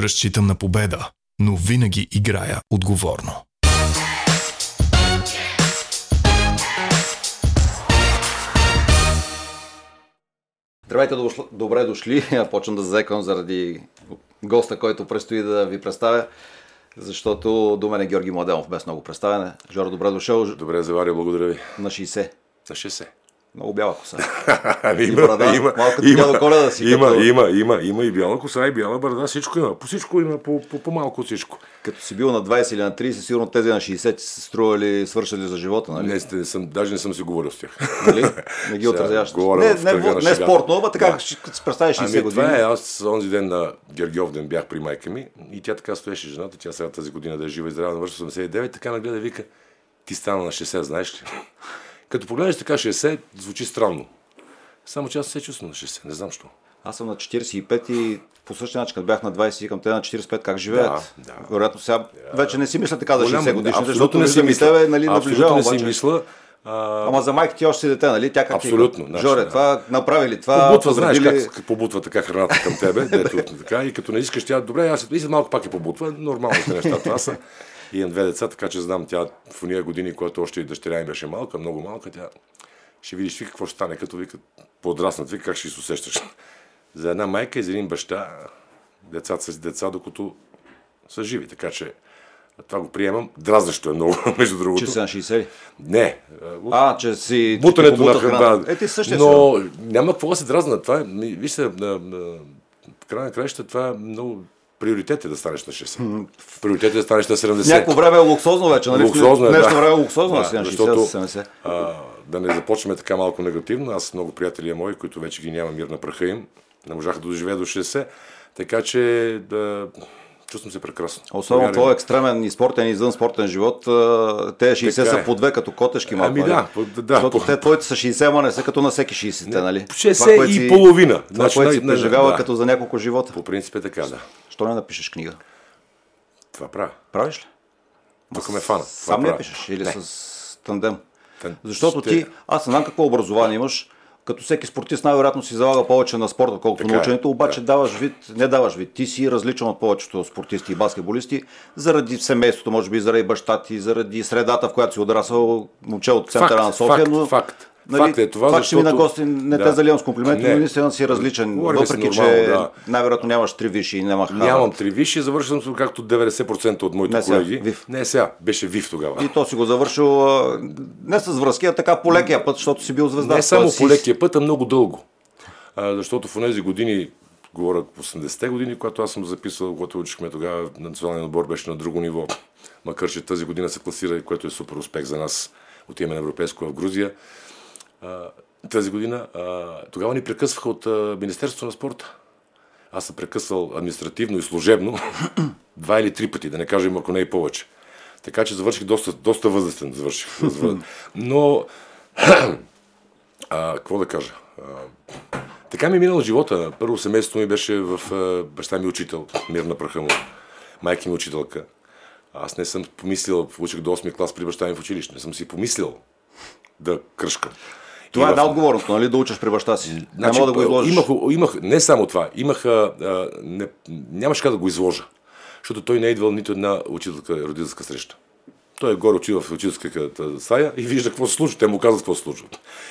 Разчитам на победа, но винаги играя отговорно. Здравейте, добре дошли. Почвам да зазеквам заради госта, който предстои да ви представя, защото до мен е Георги Младенов, без много представяне. Жоро, добре дошъл. Добре, заваря, благодаря ви. На 60. На 60. Много бяла коса. има, брада, има, малко има, коледа си. Има, като... има, има, има и бяла коса, и бяла брада, всичко има. По всичко има, по, по, по малко всичко. Като си бил на 20 или на 30, сигурно тези на 60 се стрували, свършали за живота, нали? Не, не съм, даже не съм си говорил с тях. Нали? Не ги отразяваш. Не, не, не, не спортно, ама така, да. като се представиш 60 ами, години. Това е, аз онзи ден на Гергиов ден бях при майка ми и тя така стоеше жената, тя сега тази година да е жива и здрава, навършва 89, така нагледа вика, ти стана на 60, знаеш ли? Като погледнеш така 60, звучи странно. Само че аз се чувствам на 60, не знам що. Аз съм на 45 и по същия начин, като бях на 20 и към те на 45, как живеят? Да, да. Вероятно сега вече не си мисля така за 60 години, защото не си мисля, тебе, нали, абсолютно не си обаче... мисля. А... Ама за майка ти още си дете, нали? Тя как Абсолютно. Значи, Жоре, да. това направи ли това? Побутва, знаеш как побутва така храната към тебе, дето така, и като не искаш тя, добре, аз и малко пак е побутва, нормално са нещата. Това са. И имам две деца, така че знам тя в уния години, когато още и дъщеря ми беше малка, много малка, тя ще видиш ви какво ще стане, като вика подраснат, вика как ще се усещаш. За една майка и за един баща, децата са деца, докато са живи. Така че това го приемам. Дразнещо е много, между другото. Че са на 60 Не. А, че си... Бутането на храна. Е, ти същия Но няма какво да се дразна. Това е, вижте, в края на краища това е много приоритет е да станеш на 60. Приоритет е да станеш на 70. Някакво време е луксозно вече, нали? Луксозно е, Нещо да. време е луксозно да, на 60, защото, 70. А, да не започваме така малко негативно. Аз много приятели мои, които вече ги няма мир на праха им, не можаха да доживеят до 60. Така че да, чувствам се прекрасно. Особено твой екстремен и спортен и извън спортен живот, те 60 са е. по две като котешки малко. Ами да, по, да. Защото по... те твоите са 60, ама не са като на всеки 60, нали? 60 това, и си, половина. Това, значи, което си преживява да. като за няколко живота. По принцип е така, да. Що не напишеш книга? Това правя. Правиш ли? Тук ме фана. Сам не пишеш или не. с тандем? Тан... Защото ще... ти, аз знам какво образование имаш, като всеки спортист най-вероятно си залага повече на спорта, колкото на ученето, е, обаче да. даваш вид, не даваш вид. Ти си различен от повечето спортисти и баскетболисти, заради семейството, може би заради баща ти, заради средата, в която си отрасъл, момче от центъра факт, на София. Факт, но, факт. Нали, Факт е това, факт, защото... че ми на гости не да. те заливам с комплименти, но наистина си различен. Говорим въпреки, нормално, че да. най-вероятно нямаш три виши и нямах Нямам три виши, завършил съм както 90% от моите не сега, колеги. Вив. Не сега, беше ВИВ тогава. И то си го завършил не с връзки, а така по лекия път, защото си бил звезда. Не само си... по лекия път, а много дълго. А, защото в тези години, говоря по 80-те години, когато аз съм записал, когато учихме тогава, националния отбор беше на друго ниво. Макар, че тази година се класира, което е супер успех за нас. Отиваме на европейско в Грузия. Тази година, тогава ни прекъсваха от Министерството на спорта. Аз съм прекъсвал административно и служебно два или три пъти, да не кажем, ако не и повече. Така че завърших доста, доста възрастен. Завърших. Но, а, какво да кажа? А, така ми е минал живота. Първо семейството ми беше в а, баща ми учител, мир на праха му, майка ми учителка. Аз не съм помислил, учих до 8 клас при баща ми в училище, не съм си помислил да кръшкам. Това е една отговорност, нали, да учиш при баща си. Значи, не мога да го изложиш. Имах, имах, не само това, имах, а, не, нямаше как да го изложа, защото той не е идвал нито една учителка, родителска среща. Той е горе учил в учителската стая и вижда какво се случва. Те му казват какво се случва.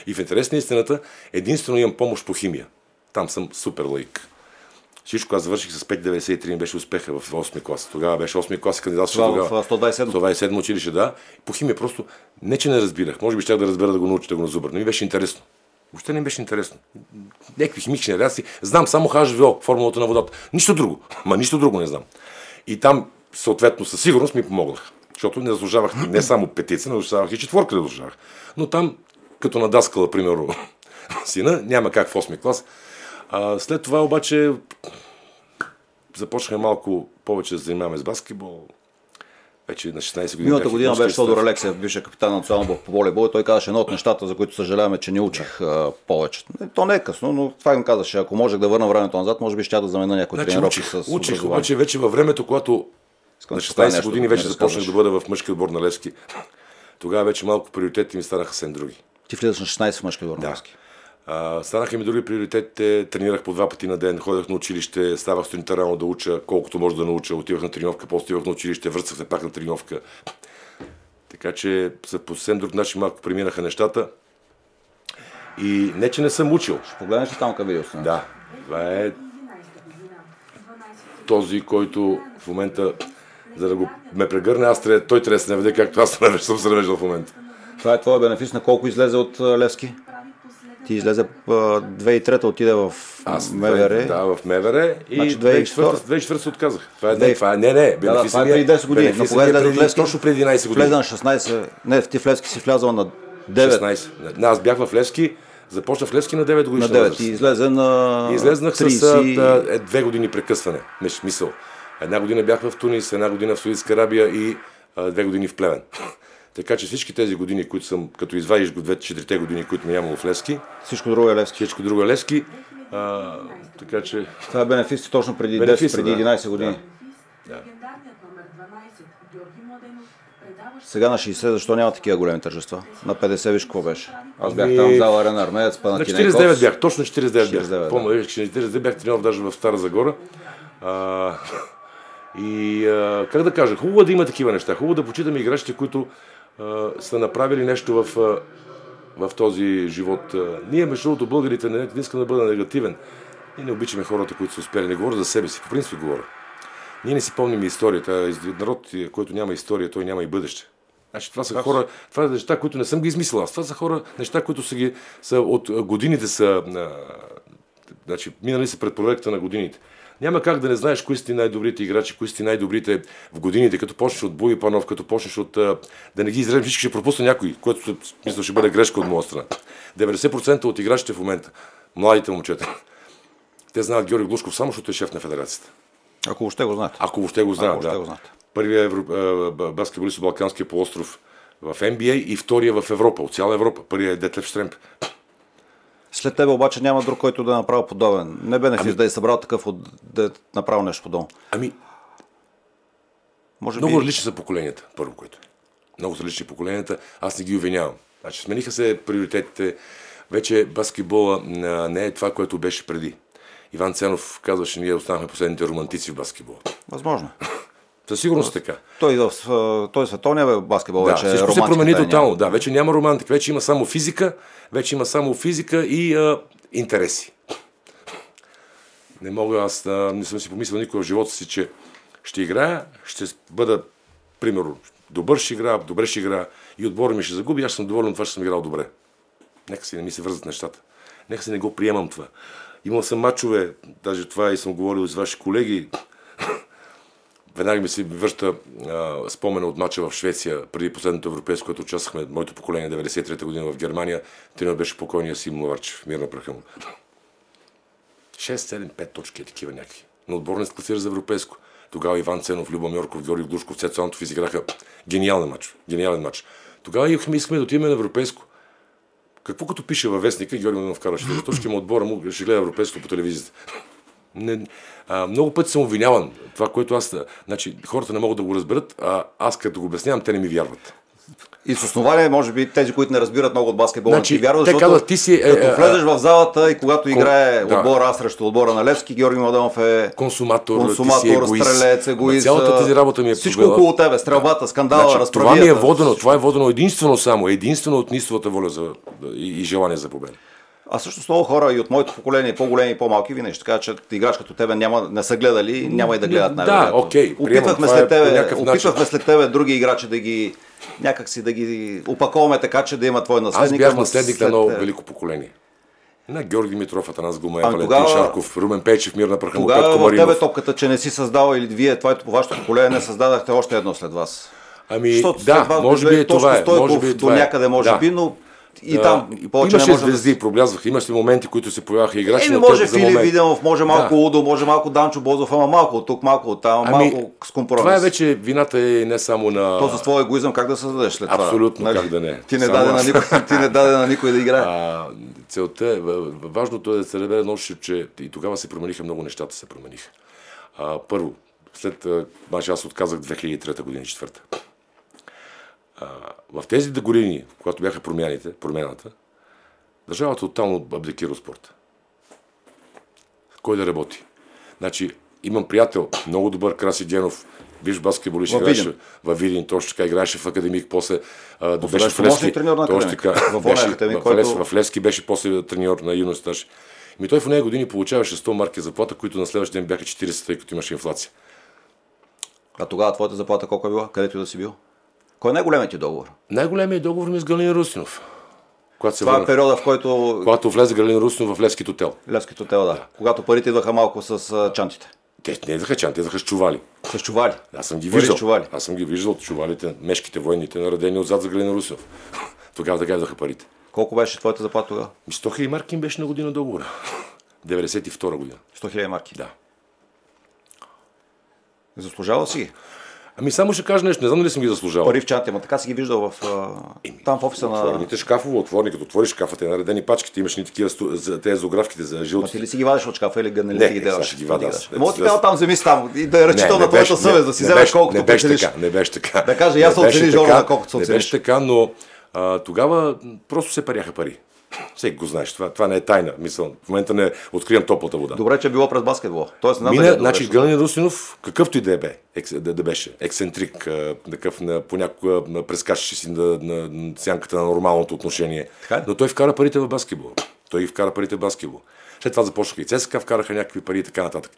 И в интерес на истината, единствено имам помощ по химия. Там съм супер лаик. Всичко аз завърших с 5,93 беше успеха в 8 клас. Тогава беше 8 клас кандидат. Това в 127. 127 училище, да. По химия просто не, че не разбирах. Може би ще да разбера да го науча, да го назубра. Но ми беше интересно. Въобще не ми беше интересно. Някакви химични реакции. Знам само HVO, формулата на водата. Нищо друго. Ма нищо друго не знам. И там, съответно, със сигурност ми помогнах. Защото не заслужавах не само петица, но заслужавах и четворка да заслужавах. Но там, като надаскала, примерно, сина, няма как в 8 клас. А, след това обаче започнахме малко повече да занимаваме с баскетбол. Вече на 16 години. Миналата година беше Содор Алексеев, бившия капитан на национално по волейбол той казаше едно от нещата, за които съжаляваме, че не учих а, повече. То не е късно, но това им казаше. Ако можех да върна времето назад, може би ще да заменя някой значи, тренировки учих, с Учих, обаче вече във времето, когато Искам на 16 нещо, години вече да започнах да бъда в мъжки отбор на Левски. Тогава вече малко приоритети ми станаха съвсем други. Ти влизаш на 16 в мъжки отбор на да. А, станаха ми други приоритетите. Тренирах по два пъти на ден, ходех на училище, ставах сутринта рано да уча, колкото може да науча. Отивах на тренировка, после отивах на училище, връщах се пак на тренировка. Така че по съвсем друг начин малко преминаха нещата. И не, че не съм учил. Ще погледнеш там към видео Да. Това е този, който в момента, за да го ме прегърне, аз той трябва да се наведе, както аз съм се навеждал в момента. Това е твоя бенефис на колко излезе от Левски? Ти излезе 2003-та, отиде в Аз, МВР. Да, в МВР и Значи 2004 се отказах. Това е, не, това е, не, не, Да, да, това е преди 10 години. Но кога излезе от Левски? Точно преди 11 години. Влезе на 16. Не, ти в Левски си влязал на 9. 16. Не, аз бях в Левски, започна в Левски на 9 На годишна 9. възраст. И излезе на излезнах 30. с а, е, две години прекъсване. Не, смисъл. Една година бях в Тунис, една година в Саудитска Арабия и а, две години в Плевен. Така че всички тези години, които съм, като извадиш го двете, четирите години, които ми нямало в Левски, Всичко друго е Левски. всичко друго е Левски. А, така че Това е бенефис точно преди 10, Бенефиса, преди да. 11 години. Легендарният номер 12 Георги Младенов предаващ Сега на 60, защо няма такива големи тържества? На 50 виж какво беше. Аз бях там в зала Арена Армеец, на Панатинайкос. 49 бях, точно 49 49, да. бях. Помня, че 49 бях тренирал даже в Стара Загора. А, и а, как да кажа, хубаво е да има такива неща. Хубаво да почитаме играчите, които са направили нещо в, в този живот. Ние, между другото, българите, не, не искам да бъда негативен. Ние не обичаме хората, които са успели. Не говоря за себе си, по принцип говоря. Ние не си помним историята. Народ, който няма история, той няма и бъдеще. Значи, това са хора, това са неща, които не съм ги измислил аз. Това са хора, неща, които са, ги, са от годините са, а, значи, минали са пред проекта на годините. Няма как да не знаеш кои са ти най-добрите играчи, кои са ти най-добрите в годините, като почнеш от Буи Панов, като почнеш от... Да не ги изрежем, всички ще пропусна някой, което мисля ще бъде грешка от моя страна. 90% от играчите в момента, младите момчета, те знаят Георги Глушков само, защото е шеф на федерацията. Ако въобще го знаете. Ако въобще го знаят, да. го знаят. Първият евро, баскетболист от Балканския полуостров в NBA и втория в Европа, от цяла Европа. Първият е Детлев Штремп. След тебе обаче няма друг, който да е направил подобен. Не бенефис Ами- да е събрал такъв, от, да е направил нещо подобно. Ами, Може много би... различни са поколенията, първо което е. Много са различни поколенията, аз не ги обвинявам. Значи, смениха се приоритетите. Вече баскетбола не е това, което беше преди. Иван Ценов казваше, ние останахме последните романтици в баскетбола. Възможно. Със сигурност така. Той, в, той световния баскетбол Да, вече е всичко се промени тотално. Да, вече няма романтика, вече има само физика, вече има само физика и а, интереси. Не мога, аз а, не съм си помислил никога в живота си, че ще играя, ще бъда, примерно, добър ще играя, добре ще играя и отбора ми ще загуби, аз съм доволен от това, че съм играл добре. Нека си не ми се вързат нещата. Нека си не го приемам това. Имал съм мачове, даже това и съм говорил с ваши колеги, Веднага ми се връща а, спомена от мача в Швеция, преди последното европейско, което участвахме, моето поколение, 93-та година в Германия. Тренер беше покойния Сим Лаварчев, мир на праха му. 6, 7, 5 точки, е такива някакви. Но отбор не класира за европейско. Тогава Иван Ценов, Люба Мьорков, Георги Душков, Цецо Антов изиграха гениален матч. Гениален матч. Тогава искахме да отидем на европейско. Какво като пише във вестника, Георги Нов вкара 4 точки, му отбора му ще гледа европейско по телевизията. Не, а, много пъти съм обвиняван. Това, което аз... Значи, хората не могат да го разберат, а аз като го обяснявам, те не ми вярват. И с основание, може би, тези, които не разбират много от баскетбол, Значи, не ти вярват, защото казват, ти си, е, като е, влезеш в залата и когато играе да. отбора аз срещу отбора на Левски, Георги Младенов е Консуматор, ти си консуматор, егоист. стрелец, егоист. Цялата тази работа ми е Всичко побела. около тебе, стрелбата, скандала, Значи, това ми е водено, това е водено единствено само, единствено от нистовата воля за, и, и желание за победа. А също много хора и от моето поколение, по-големи и по-малки, винаги ще кажат, че играч като тебе няма, не са гледали, няма и да гледат Да, най-вероятно. окей, приемам. Опитвахме след е тебе, опитвахме след тебе други играчи да ги някакси да ги опаковаме така, че да има твой Аз наследник. бях ама наследник на едно тебе- велико поколение. На Георги Димитров, Атанас Гумаев, Ами Валентин тогава- Шарков, Румен Пейчев, мир на праха му, Тогава Петко в тебе Маринов. топката, че не си създал или вие, това по вашето поколение не създадахте още едно след вас. Ами, Защото да, след вас може би е това е. Стойков Може би е до това е. някъде може Да. би, но и А, там повече имаше може да звезди, проблязваха. Имаше моменти, които се появяха играчи. Еми, може Филип момент- Виденов, може малко Да. Удо, може малко Данчо Бозов, ама малко от тук, малко от там, Ами, малко с компромис. Това е вече вината е не само на... То за твой егоизъм как да създадеш след това? Абсолютно, как да не. Ти не, Само даде на никой, ти не даде на никой да играе. А, целта е, важното е да се разбере нощ, че и тогава се промениха много нещата, се промениха. А, първо, след аз отказах 2003 година, четвърта. А, в тези години, когато бяха промяните, промяната, Държавата тотално абдикира от спорта. Кой да работи? Значи, имам приятел, много добър, Краси Генов, виж баскетболист, Във играеше във Видин, точно така играеше в Академик, после а, беше в помощник треньор на Точно така. Във Воля Беше Академик, в, който- в Левски беше после треньор на юност. Ми той в нея години получаваше 100 марки заплата, които на следващия ден бяха 40, тъй като имаше инфлация. А тогава твоята заплата колко е била? Където да си бил? Кой е най-големият ти договор? Най-големият договор ми е с Галин Русинов. Когато се Това е върнах, периода, в който когато влезе Галин Русинов в Левски хотел. Левските хотел, да. Когато парите идваха малко с чантите. Те не идваха чан, те идваха с чували. С чували. Аз съм ги Пари виждал. чували. Аз съм ги виждал, чувалите, мешките военните, наредени отзад за Галина Русинов. Тогава така идваха парите. Колко беше твоята заплата тогава? Ми 100 000 марки им беше на година договора. 92 година. 100 000 марки. Да. Заслужава си ги. Ами само ще кажа нещо, не знам дали съм ги заслужавал. Пари в чанти, ама така си ги виждал в, а, там в офиса на... Отворените шкафове, отворни, като отвориш шкафа, те наредени пачките, имаш ни такива сту- за тези зографките за Ма ти ли си ги вадиш от шкафа или Не, ги не, делаш? сега ще ги вадя аз. Мога ти кажа там вземи си там и да е разчитал не на твоята съвест, да си вземеш колкото Не беше така, не беше така. Да кажа, аз оцениш така, Жордана колкото се Не беше така, но тогава просто се паряха пари. Всеки го знаеш, това, това не е тайна. Мисъл, в момента не откривам топлата вода. Добре, че е било през баскетбол. Тоест, Мина, дали е значи Галин Русинов, какъвто и да е бе, да, да беше, ексцентрик, такъв на, понякога прескачаше си на, на, на сянката на нормалното отношение. Така? Но той вкара парите в баскетбол. Той ги вкара парите в баскетбол. След това започнаха и ЦСКА, вкараха някакви пари и така нататък.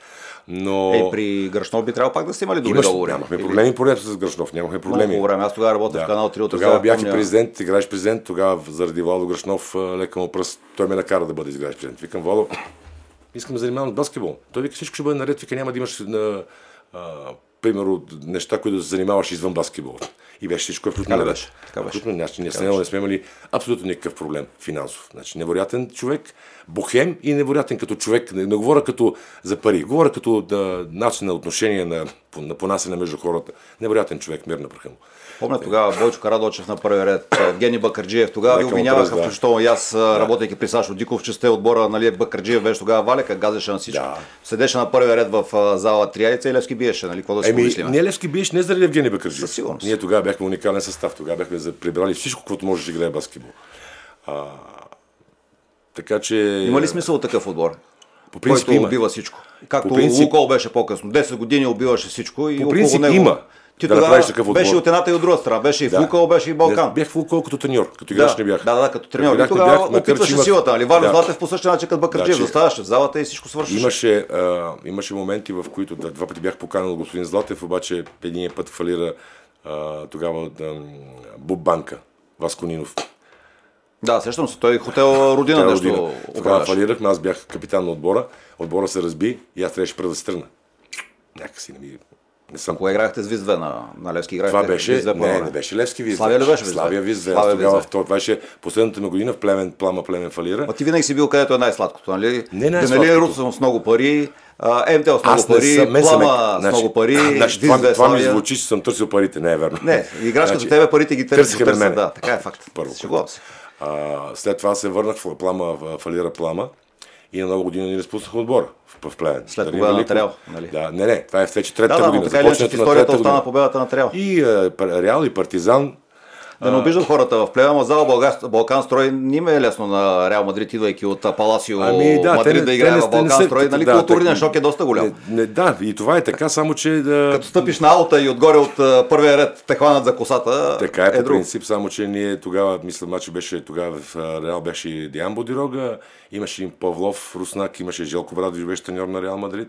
Но... Е, при Гръшнов би трябвало пак да сте имали добри Имаш, договори. нямахме Или- проблеми по с Гръшнов, нямахме проблеми. Много време. Аз тогава работех в канал 3 от Тогава бях и президент, играеш президент, тогава заради Владо Грашнов лека му пръст, той ме накара да бъда изиграеш президент. Викам, Владо, искам да занимавам с баскетбол. Той вика, всичко ще бъде наред, вика, няма да имаш на, а, примерно, неща, които се занимаваш извън баскетбол. И беше всичко абсолютно Така беше? Така беше. Абсолютно, значи, ние с него не сме имали абсолютно никакъв проблем финансов. Значи, невероятен човек, бухем и невероятен като човек. Не, не говоря като за пари, говоря като да, начин на отношение на, на понасене между хората. Невероятен човек, мир на праха му. Помня тогава Бойчо Карадочев на първи ред, Евгений Бакърджиев. Тогава ви обвиняваха, да. включително и аз, работейки при Сашо Диков, че сте отбора, нали, Бакърджиев беше тогава валека, газеше на всички. Да. Седеше на първия ред в зала Триайца и Левски биеше, нали, какво да си Еми, ние Левски биеш не заради Евгений Бакърджиев. Със сигурност. Ние тогава бяхме уникален състав. Тогава бяхме прибрали всичко, което може да играе баскетбол. А, така че... Има ли смисъл от такъв отбор? По принцип който има. убива всичко. Както По принцип- Лукол беше по-късно. 10 години убиваше всичко и По около принцип него. има Ти да тогава такъв отбор. беше и от едната и от друга страна. Беше и в Да. Лукол, беше и Балкан. Не, бях в Лукол като треньор. Като играч да, не бях. да, да, като треньор. И играч не тогава бях, опитваше имах- силата. Нали? Валю Да. Златев по същия начин като Бакърджиев. Да, че- Заставаше в залата и всичко свършеше. Имаше, а, имаше моменти, в които да, два пъти бях поканал господин Златев, обаче един път фалира а, тогава да, Буб Банка, Васко Нинов. Да, сещам се. Той хотел Родина нещо родина. Тогава фалирахме, аз бях капитан на отбора, отбора се разби и аз трябваше първо да се тръгна. Някакси не ми... Не съм Кога играхте с Визве на, на Левски? Играхте Това беше, Визве не, не беше Левски Визве. Славия ли беше Визве? Славия Визве. Славия тогава, Визве. това беше последната ми година в Племен, Плама Племен фалира. Ма ти винаги си бил където е най-сладкото, нали? Не най-сладкото. Денелин Русов с много пари, а, МТЛ с много не пари, съм, мен са ме- Плама с много пари, Значи, това, Визве, това ми звучи, че съм търсил парите. Не е верно. Не, играч Значи, като тебе парите ги търсиха ме търсят, мене. Да, така е факт. Първо. Шегувам се. А, след това се върнах в Плама, фалира Плама и на нова година ни разпуснах отбора в, в Плевен. След победа на. Трел, нали? Да, не, не, това е вече третата Да, да, година. така започването на историята остана година. победата на Трел. И Пар- Реал, и Партизан. Да не обиждам хората в Плевен, но зала Балкан, Балкан строй не им е лесно на Реал Мадрид, идвайки от Паласио Ами да, Мадрид те, да играе в Балкан са- строй. Нали, да, културният шок е доста голям. Не, не, да, и това е така, само че да... Като стъпиш на аута и отгоре от първия ред те хванат за косата, Така е, по друго. принцип, само че ние тогава, мисля, мачо беше тогава в Реал беше Диан Бодирога, имаше и Павлов, Руснак, имаше Желко Брадович, беше треньор на Реал Мадрид.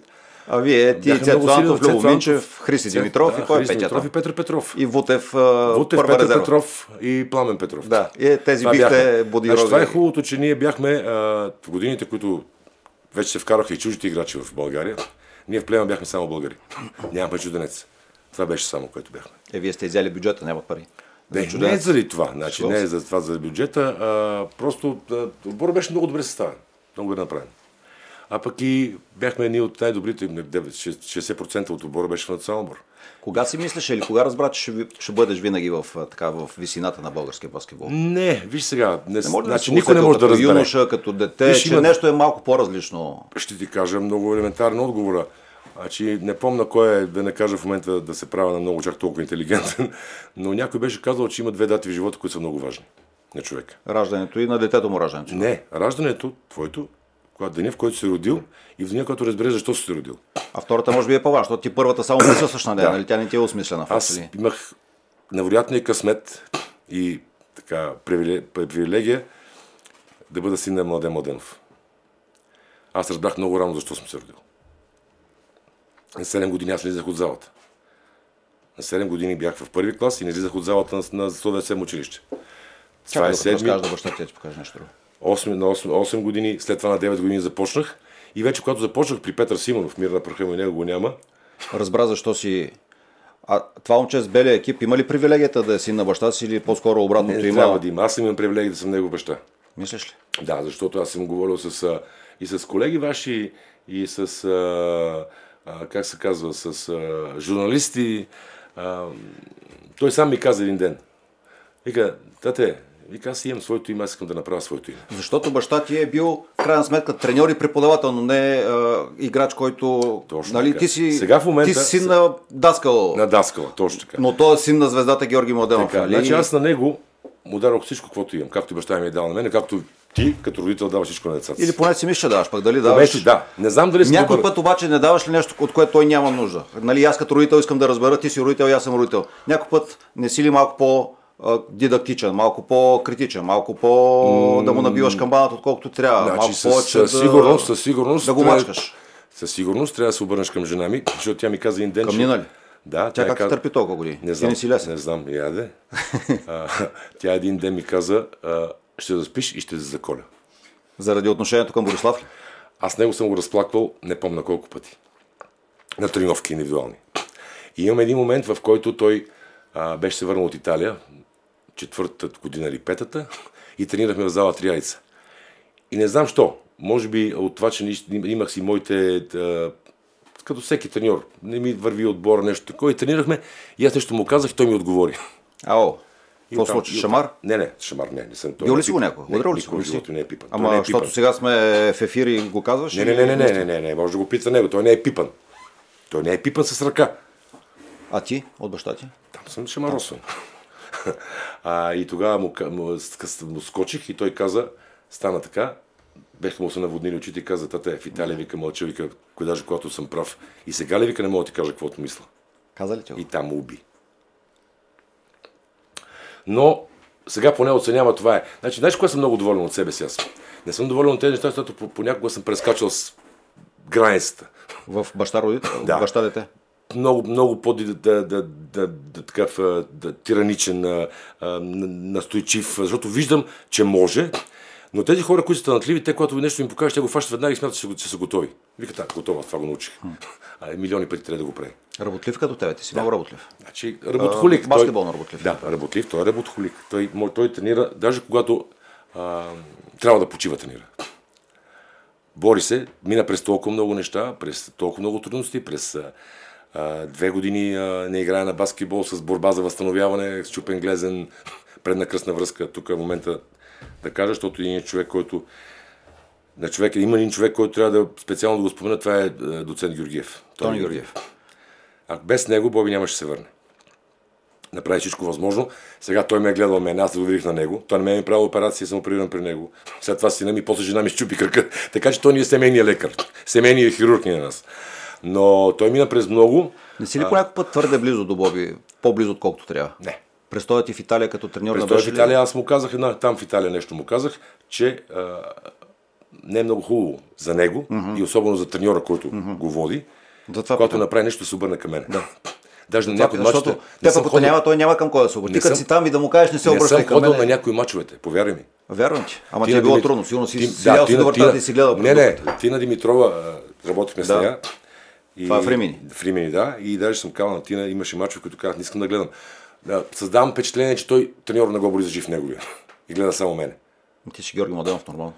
А вие, ти, Цецо Антов, Любо Минчев, Цецо- Димитров да, и кой е Христо петята? Димитров и Петър Петров. И Вутев, Вутев, първа Петър резерва. Петров и Пламен Петров. Да, и тези Това бихте бяха. Бодирога. Значи, това е хубавото, че ние бяхме а, в годините, които вече се вкараха и чуждите играчи в България. Ние в Плема бяхме само българи. Нямахме чужденец. Това беше само, което бяхме. Е, вие сте изяли бюджета, няма пари. Не, не е заради това. Значи, не е за това за бюджета. А, просто а, отборът беше много добре съставен. Много добре направен. А пък и бяхме едни от най-добрите. 60% от отбора беше в национален отбор. Кога си мислиш или кога разбра, че ще, бъдеш винаги в, така, в висината на българския баскетбол? Не, виж сега. Не, Не може значи, да никой не може да разбере. юноша, като дете, Виж, че има- нещо е малко по-различно. Ще ти кажа много елементарен отговор. Значи, не помня кой е, да не кажа в момента да се правя на много чак толкова интелигентен, но някой беше казал, че има две дати в живота, които са много важни. на човека. Раждането и на детето му раждането. Не, раждането, твоето, когато деня, в който си родил и в деня, който разбереш защо си се родил. А втората може би е по-важна, защото ти първата само присъстваш на нея, Да. нали? Тя не ти е осмислена. Аз ли? имах невероятния късмет и така привиле- привилегия да бъда син на Младен Младенов. Аз разбрах много рано защо съм се родил. На 7 години аз не излизах от залата. На 7 години бях в първи клас и не излизах от залата на, на 197 училище. Това Чакай е да 7, разкажа да баща ти ти покаже нещо друго. 8, на 8, 8 години, след това на 9 години започнах. И вече когато започнах при Петър Симонов, мир на праха му и него го няма, Разбра защо си... А това момче с белия екип има ли привилегията да е син на баща си или по-скоро обратното не има? трябва да има. Аз имам привилегия да съм негов баща. Мислиш ли? Да, защото аз съм говорил с, и с колеги ваши, и с, а, а, как се казва, с а, журналисти. А, той сам ми каза един ден. Вика, тате, вика, аз имам своето име, аз искам да направя своето име. Защото баща ти е бил, в крайна сметка, треньор и преподавател, но не а, играч, който... Точно нали, така. ти си, Сега в момента- ти си син на Даскал, На Даскала, точно така. но той е син на звездата Георги Младенов. така нали? значи аз на него му дадох всичко, каквото имам. Както баща ми е дал на мен, както ти, като родител, даваш всичко на децата. Или поне си мисля, даваш, пък дали Даваш... даваш... да. Не знам дали си Някой добър. път обаче не даваш ли нещо, от което той няма нужда. Нали, аз като родител искам да разбера, ти си родител, аз съм родител. Някой път не си ли малко по дидактичен, малко по-критичен, малко по да му набиваш камбаната, отколкото трябва. Значи, малко със, повече със да... сигурност, със сигурност. да го мачкаш. Със сигурност трябва да се обърнеш към жена ми, защото тя ми каза един ден. Към че- Нина ли? Да, Тя ми как каза- търпи толкова години? Не знам, не си лесен. Не знам, яде. а, тя един ден ми каза, а, ще заспиш и ще се заколя. Заради отношението към Борислав ли? Аз него съм го разплаквал, не помня колко пъти. На тренировки индивидуални. И имам един момент, в който той а, беше се върнал от Италия, четвъртата година или петата, и тренирахме в зала три яйца. И не знам що. Може би от това, че имах си моите... Като всеки треньор. Не ми върви отбора, нещо такова. И тренирахме. И аз нещо му казах той ми отговори. Ао, какво случи? Шамар? Не, не, шамар не, не съм. Бил ли си го някой? Не, Удрал ли си го? живота не е пипан. Ама, е защото сега сме в ефир и го казваш? Не, не, не, не, не, не, не, може да го пита него. Той не е пипан. Той не е пипан с ръка. А ти? От баща ти? Там съм шамаросван. а, и тогава му, му, му скочих и той каза, стана така, беха му се наводнили очите и каза, тате, в Италия вика мълча, вика, даже когато съм прав. И сега ли вика не мога да ти кажа каквото мисля. Каза ли ти? И там уби. Но сега поне оценява това е. Значи, знаеш кое съм много доволен от себе си аз? Не съм доволен от тези неща, защото по- понякога съм прескачал с границата. В баща родител? Да. Баща дете? Много, много по да, да, да, да, да, такъв да, тираничен, а, настойчив, защото виждам, че може, но тези хора, които са талантливи, те, когато нещо им покажеш, те го фащат веднага и смятат, че че са готови. Викат, так, готова, това го научих. А милиони пъти трябва да го прави. Работлив като тебе, ти си много работлив. Значи, работохолик. Баскетболно работлив. Да, работлив, той е работохолик. Той, мо- той тренира, даже когато а, трябва да почива тренира. Бори се, мина през толкова много неща, през толкова много трудности, през две години не играе на баскетбол с борба за възстановяване, счупен глезен, предна кръсна връзка. Тук е момента да кажа, защото един човек, който на човека, има един човек, който трябва да специално да го спомена, това е а, доцент Георгиев. Тони Георгиев. А без него Боби нямаше се върне. Направи всичко възможно. Сега той ме е гледал мен, аз го видих на него. Той не ме е правил операция, съм опериран при него. След това сина ми, после жена ми щупи кръка. Така че той ни е семейният лекар. Семейният хирург ни е на нас. Но той мина през много. Не си ли по някакъв път твърде близо до Боби? По-близо, отколкото трябва? Не. Престоят ти в Италия като треньор на беше в ли? Италия аз му казах, една, там в Италия нещо му казах, че а, не е много хубаво за него и особено за треньора, който го води, Затова когато питам. направи нещо, да се обърне към мен. Да. Даже на някои защото мачовете те не съм пък няма, той няма към кой да се обърне. Не Ти като съм- си там и да му кажеш, не се Не обръщай съм към мен. на някои мачовете, повярвай ми. Вярвам ти. Ама ти Тина е било трудно. Сигурно си Ти- седял си и си гледал. Не, не, дупката. Тина Димитрова, работихме с Да. нея. И... Това е в Римини. В Римини, да. И даже съм казал на Тина, имаше мачове, които казах, не искам да гледам. Да, създавам впечатление, че той треньор на го боли за жив неговия. И гледа само мене. Ти си Георги Младенов нормално.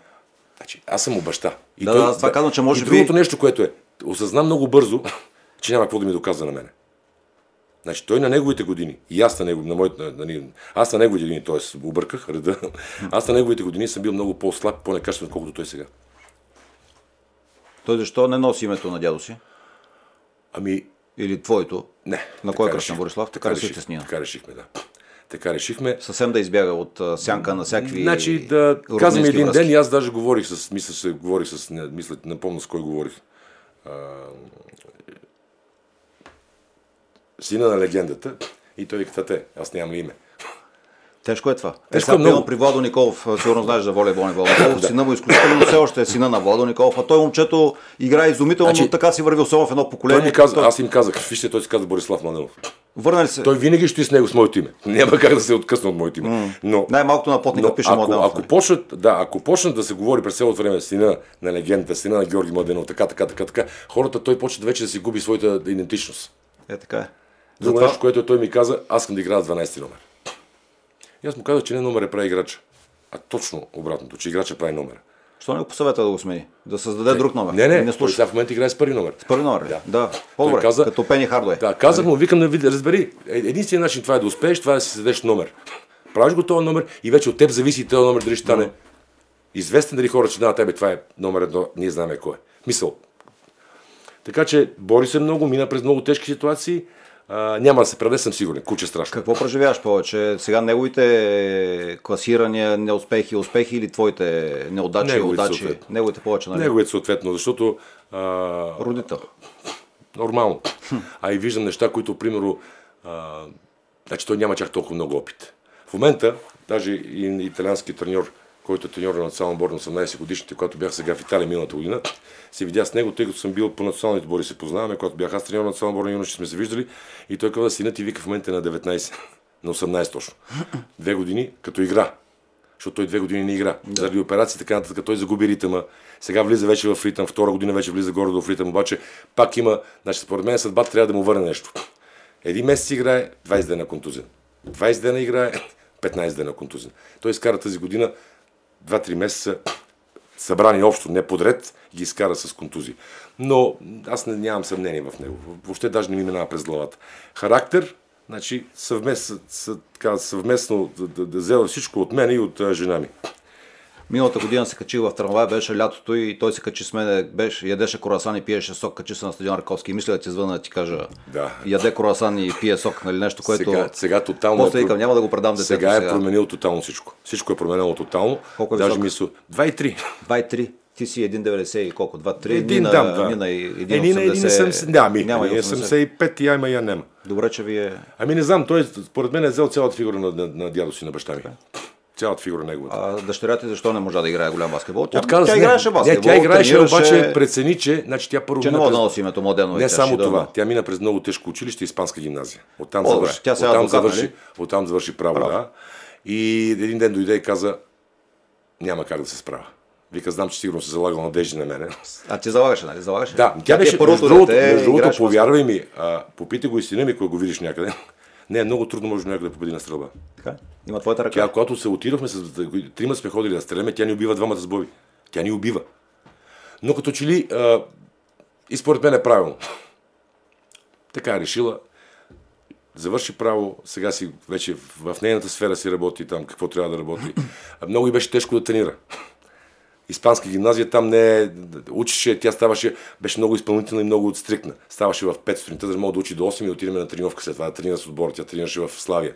Значи, аз съм му баща. И Да, да, аз това казвам, че може и би- другото нещо, което е, осъзна много бързо, че няма какво да ми доказва на мене. Значи той на неговите години, и аз на, него, на моите, на, на, аз на неговите години, т.е. обърках реда, аз на неговите години съм бил много по-слаб, по-некачествен, колкото той сега. Той защо не носи името на дядо си? Ами, Или твоето? не. На така кой е кръстен. Борислав? Така решихте с Нина. Така решихме, да. Така решихме. Съвсем да избяга от а, сянка на всякакви Значи да казвам един връзки. ден и аз даже говорих с, мисля, се, говорих с, не, мисля, помня с кой говорих. А, сина на легендата и той вика, те, аз нямам ли име. Тежко е това. Е, Тежко сега, е много. при Владо Николов, сигурно знаеш за волейбол Николов, сина му изключително все още е сина на Владо Николов, а той момчето играе изумително, Значи, но така си върви особено в едно поколение. Той ми каза, Той- аз им казах, вижте, той се казва Борислав Манелов. Върна ли се? Той винаги ще е с него с моето име. Няма как да се откъсне от моето име. Но, Най-малкото на потника пише ако, Младенов. ако, почнат, да, ако почнат да се говори през цялото време сина на легендата, сина на Георги Младенов, така, така, така, така, хората той почва вече да си губи своята идентичност. Е, така е. Затова- нещо, което той ми каза, аз искам да играя с 12 номер. И аз му казах, че не номер е прави играча. А точно обратното, че играча прави номера. Що не го посъвета да го смени? Да създаде друг номер. Не, не, не слуша. сега в момента играе с първи номер. Първи номер. Да. да. По-добре. Каза- Като Пени Хардуей. Да, казах му, викам да разбери, е- единственият начин това е да успееш, това е да си съдеш номер. Правиш го този номер и вече от теб зависи този номер дали ще стане известен, дали хората ще знаят тебе, това е номер едно, ние знаем кой е. Мисъл. Така че бори се много, мина през много тежки ситуации. А, няма да се преде, съм сигурен. Куче страшно. Какво преживяваш повече? Сега неговите класирания, неуспехи, успехи или твоите неудачи, Неговите удачи? съответно. Неговите повече, нали? Неговият съответно, защото а, Родител. нормално. А и виждам неща, които, примерно, а, значи той няма чак толкова много опит. В момента, даже и италиански треньор, който е треньор на националния отбор на 18 годишните, когато бях сега в Италия миналата година, се видя с него, тъй като съм бил по националните отбори, се познаваме, когато бях аз треньор на националния отбор на юноши, сме се виждали и той казва, синът ти вика в момента е на 19, на 18 точно. Две години като игра. Защото той две години не игра. Заради операции, така нататък, той загуби ритъма. Сега влиза вече в ритъм, втора година вече влиза горе в ритъм, обаче пак има, значи според мен съдбата трябва да му върне нещо. Един месец играе, 20 дена контузен. 20 дена играе, 15 дена контузен. Той изкара тази година 2-3 месеца събрани общо, не подред, ги изкара с контузии. Но аз не, нямам съмнение в него. Въобще даже не ми минава през главата. Характер, значи съвместно, съвместно да, да, да взела всичко от мен и от жена ми. Миналата година се качих в трамвай, беше лятото и той се качи с мен, беше, ядеше корасан и пиеше сок, качи се на стадион Раковски. И мисля да ти звъна да ти кажа, Да. яде корасан и пие сок, нали нещо, което... Сега, сега тотално. После е викам, няма да го предам детето Сега е сега. променил тотално всичко. Всичко е променено тотално. Колко е Даже мисля, 2,3. 2,3. Ти си 1,90 и колко? 2,3? Един Нина, дам, да. Нина и Е, Нина 1,70. Да, ми, Няма и 80. 75 и ама я няма. Добре, че ви е... Ами не знам, той според мен е взел цялата фигура на, на, на дядо си, на баща ми. Цялата фигура неговата. А дъщеря ти защо не можа да играе голям баскетбол? Тя, Отказа тя се. играеше не, баскетбол. Не, тя играеше, тренираше, обаче прецени, че значи, тя първо че не мога да носи името Младено. Не само това, тя мина през много тежко училище, испанска гимназия. Оттам О, завърши. Тя сега оттам, завърши нали? оттам завърши право, Право. да. И един ден дойде и каза, няма как да се справя. Вика, знам, че сигурно се залагал надежди на мене. А ти залагаше, нали? Залагаше? Да, тя ти е беше, между другото, повярвай ми, попитай го и сина ми, го видиш някъде. Не, много трудно може някъде да победи на стрелба. Така? Има твоята ръка. Тя, когато се отидохме, с, трима сме ходили да стреляме, тя ни убива двамата с боби. Тя ни убива. Но като че ли, а, и според мен е правилно. Така е решила. Завърши право, сега си вече в нейната сфера си работи там, какво трябва да работи. Много и беше тежко да тренира. Испанска гимназия там не е, учеше, тя ставаше, беше много изпълнителна и много стрикна. Ставаше в 5 сутринта, за да мога да учи до 8 и да на тренировка след това, да тренира с отбора. Тя тренираше в Славия.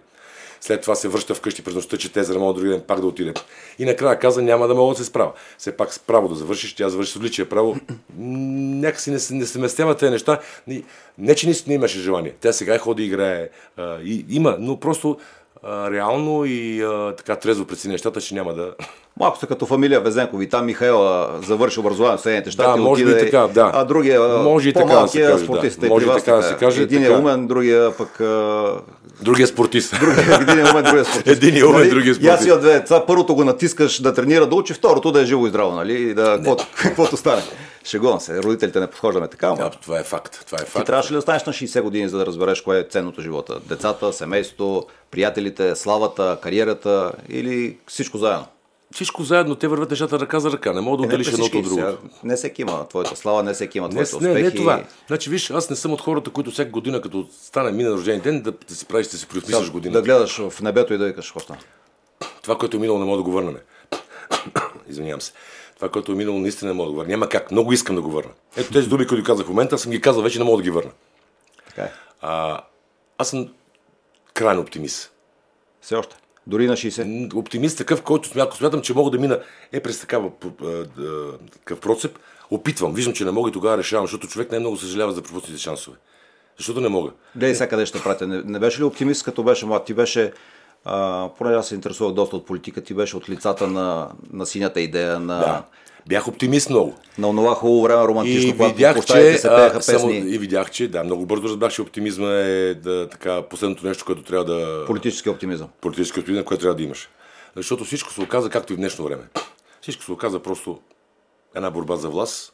След това се връща вкъщи през нощта, чете, за да мога други ден пак да отиде. И накрая каза, няма да мога да се справя. Все пак с право да завършиш, тя завърши с отличие право. Някакси не, не се местява тези неща. Не, не че наистина имаше желание. Тя сега и ходи играе. А, и, има, но просто а, реално и а, така трезво прецени нещата, че няма да... Малко сте като фамилия Везенков и там Михаела завърши образование в Съединените щати. Да, може отиде, така, да. А другия, Може и така да се по-малкия каже, спортист. да. Може и така да се каже, Един е умен, другия пък... Другия спортист. Един е умен, другия спортист. Един е умен, Нали? другия И аз спортист. имам две деца. Първото го натискаш да тренира, да учи, второто да е живо и здраво, нали? И да, каквото, стане. Шегувам се. Родителите не подхождаме така, Да, това е факт. Това е Ти факт. трябваше ли да станеш на 60 години, за да разбереш кое е ценното живота? Децата, семейството, приятелите, славата, кариерата или всичко заедно? Всичко заедно, те вървят нещата ръка за ръка. Не мога да Е, не отделиш едното от другото. Не всеки има твоята слава, не всеки има Не, твоите не, успехи. не това. Значи, виж, аз не съм от хората, които всяка година, като стане мина рожден ден, да, да си правиш, да си преосмисляш годината. да гледаш в небето и да викаш стана. Това, което е минало, не мога да го върнем. Извинявам се. Това, което е минало, наистина не мога да го върна. Няма как. Много искам да го върна. Ето тези думи, които казах в момента, съм ги казал вече, не мога да ги върна. Така е. А, аз съм крайен оптимист. Все още. Дори на 60. Оптимист такъв, който смятам, смятам, че мога да мина е през такава, такъв процеп. Опитвам, виждам, че не мога и тогава решавам, защото човек най-много съжалява за пропуснатите шансове. Защото не мога. Гледай сега къде ще пратя. Не, не беше ли оптимист, като беше млад? Ти беше, поне аз се интересувах доста от политика, ти беше от лицата на, на синята идея, на, Да. Бях оптимист много. на онова хубаво време романтично, И когато видях, че, се пееха а, само, песни. и видях, че да, много бързо разбрах, че оптимизма е да, така, последното нещо, което трябва да... Политически оптимизъм. политически оптимизъм, което трябва да имаш. Защото всичко се оказа както и в днешно време. Всичко се оказа просто една борба за власт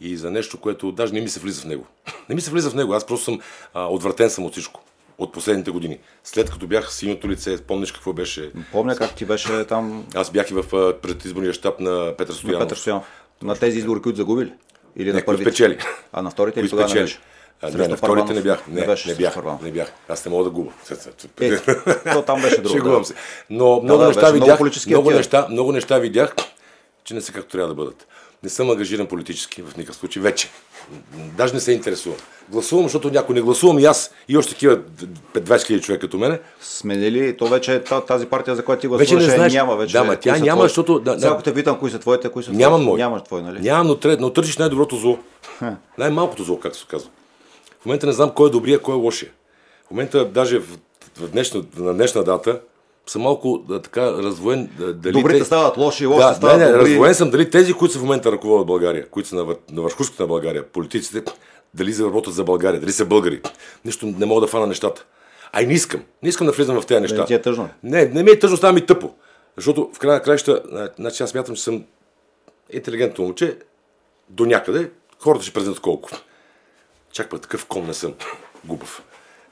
и за нещо, което даже не ми се влиза в него. Не ми се влиза в него. Аз просто съм а, отвратен съм от всичко. От последните години. След като бях синьото лице, помниш какво беше. Помня как ти беше там Аз бях и в предизборния щаб на Петър на Стоянов. Петър Стоянов. На тези избори, които загубили? Или Не, на първите? спечели. А на вторите или тогава не беше? А, не, на вторите не бях. Не, не, беше не бях. Не бях. Аз не мога да губа. Е, то там беше друго. Шегувам да. се. Но много да, неща много видях. Много неща, много неща видях, че не са както трябва да бъдат. Не съм ангажиран политически в никакъв случай вече. Даже не се интересувам. Гласувам, защото някой не гласувам и аз и още такива 20 000 човека като мене. Сменили, то вече е та- тази партия, за която ти Вече не гласуваш, знаеш. няма вече. Да, ма тя няма, твои. защото- да, Сега да. те питам кои са твоите, кои са Нямам твои. мой. Нямаш твой, нали? Нямам, но, трет, но търсиш най-доброто зло. Най-малкото зло, както се казва. В момента не знам кой е добрия, кой е лошия. В момента, даже в, в днешна, на днешна дата, съм малко да, така развоен. Да, дали Добрите те- стават лоши, лошите Да, не, стават не, добри. развоен съм дали тези, които са в момента ръководят България, които са на, вър- на върхушката на България, политиците, дали работят за България, дали са българи. Нещо не мога да фана нещата. А и не искам. Не искам да влизам в тези неща. не ти е тъжно? Не, не ми е тъжно, става ми тъпо. Защото в края на краища, значи аз смятам, че съм интелигентно момче до някъде. Хората ще презентат колко. Чак пък такъв кон не съм. Губав.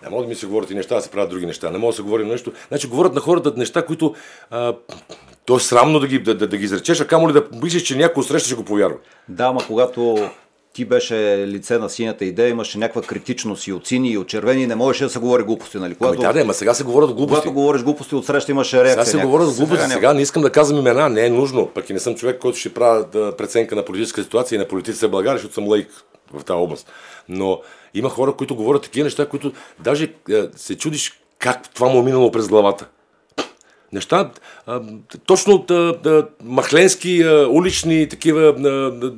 Не мога да ми се говорят и неща, да се правят други неща. Не мога да се говори нещо. Значи говорят на хората неща, които а, то е срамно да ги, да, да, да ги изречеш, а камо ли да мислиш, че някой среща ще го повярва. Да, ама когато ти беше лице на синята идея, имаше някаква критичност и от сини, и от червени, не можеше да се говори глупости, нали? Ами Когато, да, да, ама сега се говорят глупости. когато говориш глупости, отсреща имаше реакция. Сега се някаква. говоря за глупости. няма. Сега не искам да казвам имена, не е нужно. Пък и не съм човек, който ще правя да, преценка на политическа ситуация и на политиците в България, защото съм лейк в тази област. Но има хора, които говорят такива неща, които даже е, се чудиш как това му е минало през главата. Неща, а, точно от а, а, махленски, а, улични, такива а, а,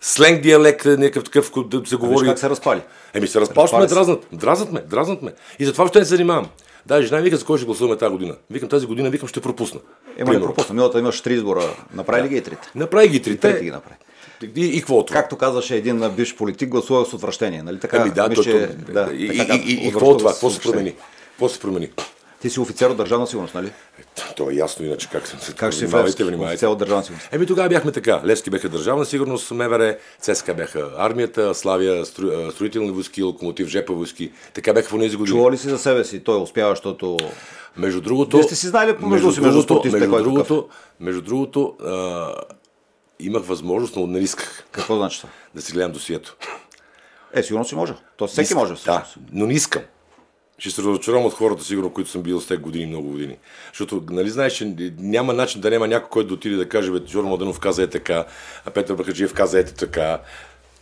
сленг диалект, някакъв такъв, който да се Виж говори. как се разпали. Еми се разпал, ще ме Разпали се. дразнат. Дразнат ме, дразнат ме. И затова ще не се занимавам. Да, жена ми вика за кой ще гласуваме тази година. Викам тази година, викам ще пропусна. Ема не пропусна. Миналата имаш три избора. Направи ли ги и трите? Направи ги Трите трите. ги направи. И, и какво от това? Както казваше един бивш политик, гласувах с отвращение. Нали така? Ами да, Мисля, че- то, да, и, така и, и, и, казва, какво от това? Какво се промени? Какво се промени? Ти си офицер от държавна сигурност, нали? То е ясно, иначе как съм се Как си внимавайте, внимавайте. офицер от държавна сигурност? Еми тогава бяхме така. Левски бяха държавна сигурност, МВР, ЦСКА бяха армията, Славия, стру, строителни войски, локомотив, жепа войски. Така бяха в тези години. Чува ли си за себе си? Той успява, защото... Между другото... Вие сте си знали помежду си, между спортистите, между е другото, между другото а, имах възможност, но не исках Какво значи това? да си гледам досието. Е, сигурно си може. То всеки Искам, може. Да, но не искам. Ще се разочаровам от хората, сигурно, които съм бил с тези години, много години. Защото, нали знаеш, че няма начин да няма някой, който да отиде да каже, бе, Жоро Младенов каза е така, а Петър Бакаджиев каза е така.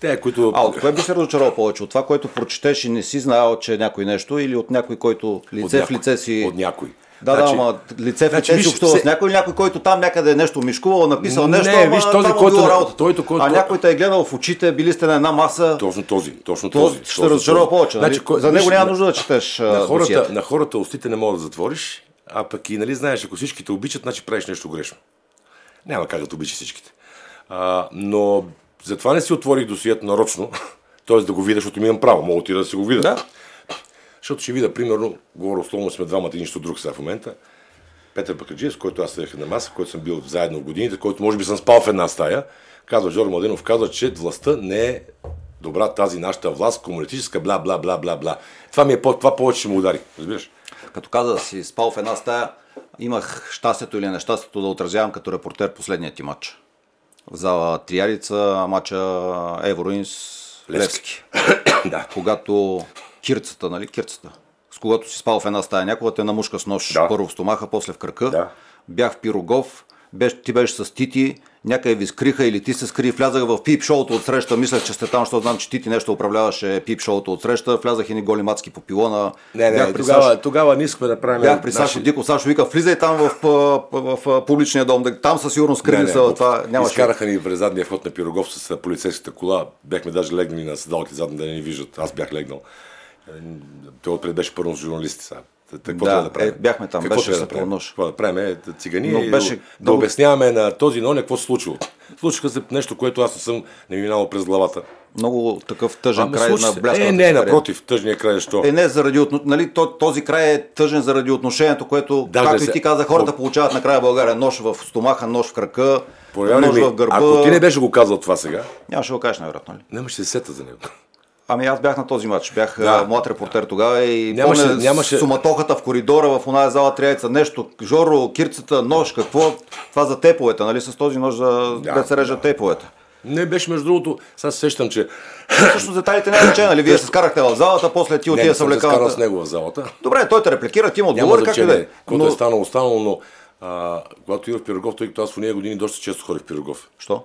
Те, които... А от кое би се разочаровал повече? От това, което прочетеш и не си знаел, че е някой нещо, или от някой, който от лице в някой, лице си... От някой. Да, Значи, да, ама лице в значи, лице виж, си общува с се- някой, някой, който там някъде е нещо мишкувал, написал Не, нещо, ама виж, този, там който- работа. който- който- А някой те е гледал в очите, били сте на една маса, Точно този, точно то този. ще разочарова този. повече. Нали? Значи, кой- За него няма нужда да четеш на хората, на хората устите не мога да затвориш, а пък и, нали знаеш, ако всички те обичат, значи правиш нещо грешно. Няма как да те обичаш всичките. А, но затова не си отворих досието нарочно, т.е. да го видя, защото ми имам право, мога ти да си го видя. Да. Защото ще видя, примерно, говоря условно сме двамата нищо друг сега в момента. Петър Бакаджиев, с който аз седях на маса, който съм бил заедно в годините, който може би съм спал в една стая, казва Жоро Младенов, казва, че властта не е добра тази нашата власт, комунистическа, бла, бла, бла, бла, бла. Това, ми е, по- това повече ще му удари, разбираш? Като каза да си спал в една стая, имах щастието или нещастието да отразявам като репортер последния ти матч. В зала Триарица, матча Евроинс Левски. да. Когато кирцата, нали, кирцата, с когато си спал в една стая, някога те намушка с нож Да. първо в стомаха, после в кръка. Да. Бях в Пирогов, беше, ти беше с Тити, някъде ви скриха или ти се скри, влязах в пип шоуто от среща, мислех, че сте там, защото знам, че Тити нещо управляваше пип шоуто от среща, влязах и ни голи мацки по пилона. Не, не, бях при тогава, Сашо, тогава не искахме да правим... бях при Сашо Дико, Сашо вика, влизай там в, в, в, в публичния дом, там със сигурност скрили са, това нямаше. Изкараха ни през задния вход на Пирогов с полицейската кола. Бяхме даже легнали на седалки задни да не ни виждат. Аз бях легнал. Е, Той отпред беше първо с журналисти сега. Какво Да, трябва да правим? е, бяхме там, Какво беше да правим? полунощ. Какво да правим? Е, цигани Но беше да, много- обясняваме на този но какво се случило. Случиха се нещо, което аз не съм не ми минало през главата. Много такъв тъжен Ами, край на се. бляскавата Е, не, кариера. напротив, тъжния край защо? Е, не, заради, нали, то- този край е тъжен заради отношението, което, Даже както се- и ти каза, хората По- получават накрая България нож в стомаха, нож в крака, нож ми, в гърба. Ако ти не беше го казал това сега, Нямаше да го кажеш, най-вероятно. Нали? нямаше се сета за него. Ами аз бях на този матч, бях Да. да. млад репортер тогава и Нямаше- помня нямаше- суматохата в коридора в оная зала Триайца, нещо, Жоро, кирцата, нож, какво, това за теповете, нали, с този нож за Да, да, се режат теповете. Не беше между другото, сега се сещам, че Също детайлите няма значение, нали, вие се скарахте в залата, после ти не, отида не се съм се скарал с него в залата. Добре, той те репликира, ти му отговори, как и да е. каквото е станало, останало, но а, когато идвах в Пирогов, тъй като аз в уния години доста често ходих в Пирогов. Що?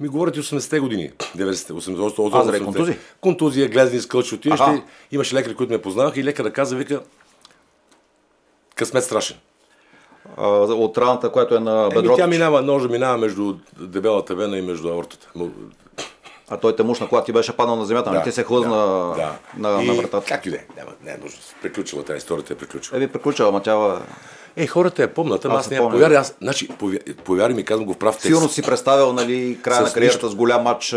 Ми говорите 80-те години, 90-те, 80-те, А, заради контузии? Контузия, глезни скълчи, отиваш имаше лекари, които ме познаваха и лекарът каза, вика, късмет страшен. А, от раната, която е на Еми, бедрото. тя минава, ножа минава между дебелата вена и между аортата. А той те мушна, когато ти беше паднал на земята, да, ти се хлъзна да. на, И на вратата. Както и да е, не е нужно. Приключила тази историята, е приключила. Е, ви приключва, ама тя... Е, хората я помнят, ама Аз аз не я помня. повярвай, аз, значи, повя- повярвай ми, казвам го в прав текст. Сигурно си представил, нали, края С на кариерата нищо. с голям матч,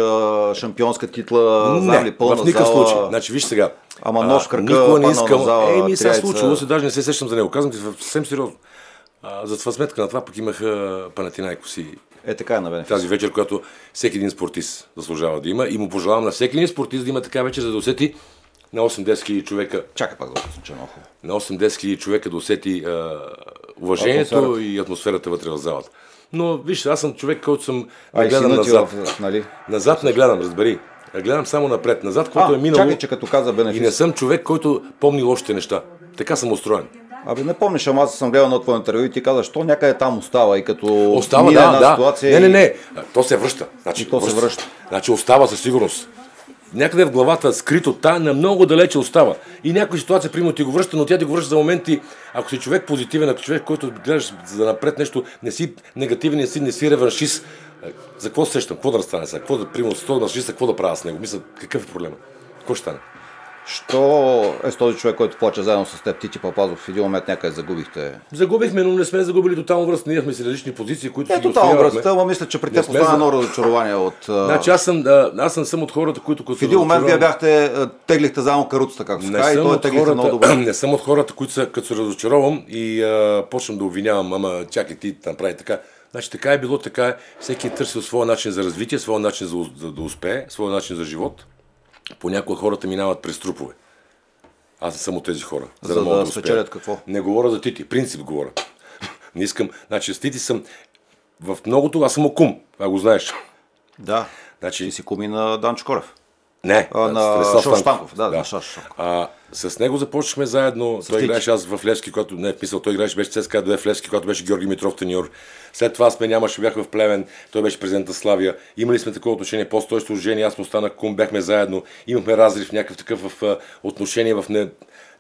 шампионска титла, знам ли, не, пълна в никакъв зала. случай. Значи, виж сега. Ама нож в крака, никога не искам. зала, Еми, сега случило се, даже не се сещам за него. Казвам ти съвсем сериозно. А, за това сметка на това пък имах а, Панатинайкос и Е, така е на бенефис. тази вечер, която всеки един спортист заслужава да има. И му пожелавам на всеки един спортист да има така вечер, за да усети на 8-10 хиляди човека, Чакай пак да е на 8-10 хиляди човека да усети а, уважението Атмосферата. и атмосферата вътре в залата. Но виж, аз съм човек, който съм А не гледам ти назад. в, нали? Назад не гледам, разбери. Гледам само напред. Назад, А, е минало. чакай, че като каза И не бенефис. съм човек, който помни лошите неща. Така съм устроен. Абе, не помниш, ама аз съм гледал на твое интервю и ти каза, що някъде там остава и като Остава, да, една да. ситуация Не, не, не. То се връща. Значи, И то се връща. Значи остава със сигурност. Някъде в главата, скрито, та на много далече остава. И някоя ситуация, примерно, ти го връща, но тя ти го връща за моменти, ако си човек позитивен, ако човек, който гледаш за напред нещо, не си негативен, не си, не си реваншист. А, За какво се сещам? Какво да стане сега? Какво да, примерно, с този какво да правя с него? Мисля, какъв е проблема? Какво ще стане? Що е с този човек, който плаче заедно с теб, ти ти Папазов, в един момент някъде загубихте. Загубихме, но не сме загубили тотално връзка. Ние сме си различни позиции, които Е, си тотално връзката, ама мисля, че при теб остана за- много разочарование от... Значи аз съм, а, аз съм, съм от хората, които... като В един момент вие бяхте, теглихте заедно каруцата, както Не казва, и той теглихте много хората, добре. не съм от хората, които са, като се разочаровам и а, почвам да обвинявам, ама чакай ти направи така. Значи така е било, така е. Всеки е търсил своя начин за развитие, своя начин за, за да успее, своя начин за живот. Понякога хората минават през трупове. Аз не съм от тези хора. За да, да могат успеят. спечелят какво? Не говоря за Тити, принцип говоря. не искам. Значи с Тити съм в многото, аз съм окум, това го знаеш. Да. Значи, Ти си куми на Данчо Корев. Не, А, на Станислав Шош Станков. Станков, да, на Шош. А, с него започнахме заедно. той Тити. играеше аз в Левски, който не е писал, той играеше, беше ЦСКА 2 в Левски, когато беше Георги Митров треньор. След това сме нямаше, бях в Плевен, той беше президент на Славия. Имали сме такова отношение, после той се ожени, аз му станах кум, бяхме заедно. Имахме разрив, някакъв такъв в, отношение в не...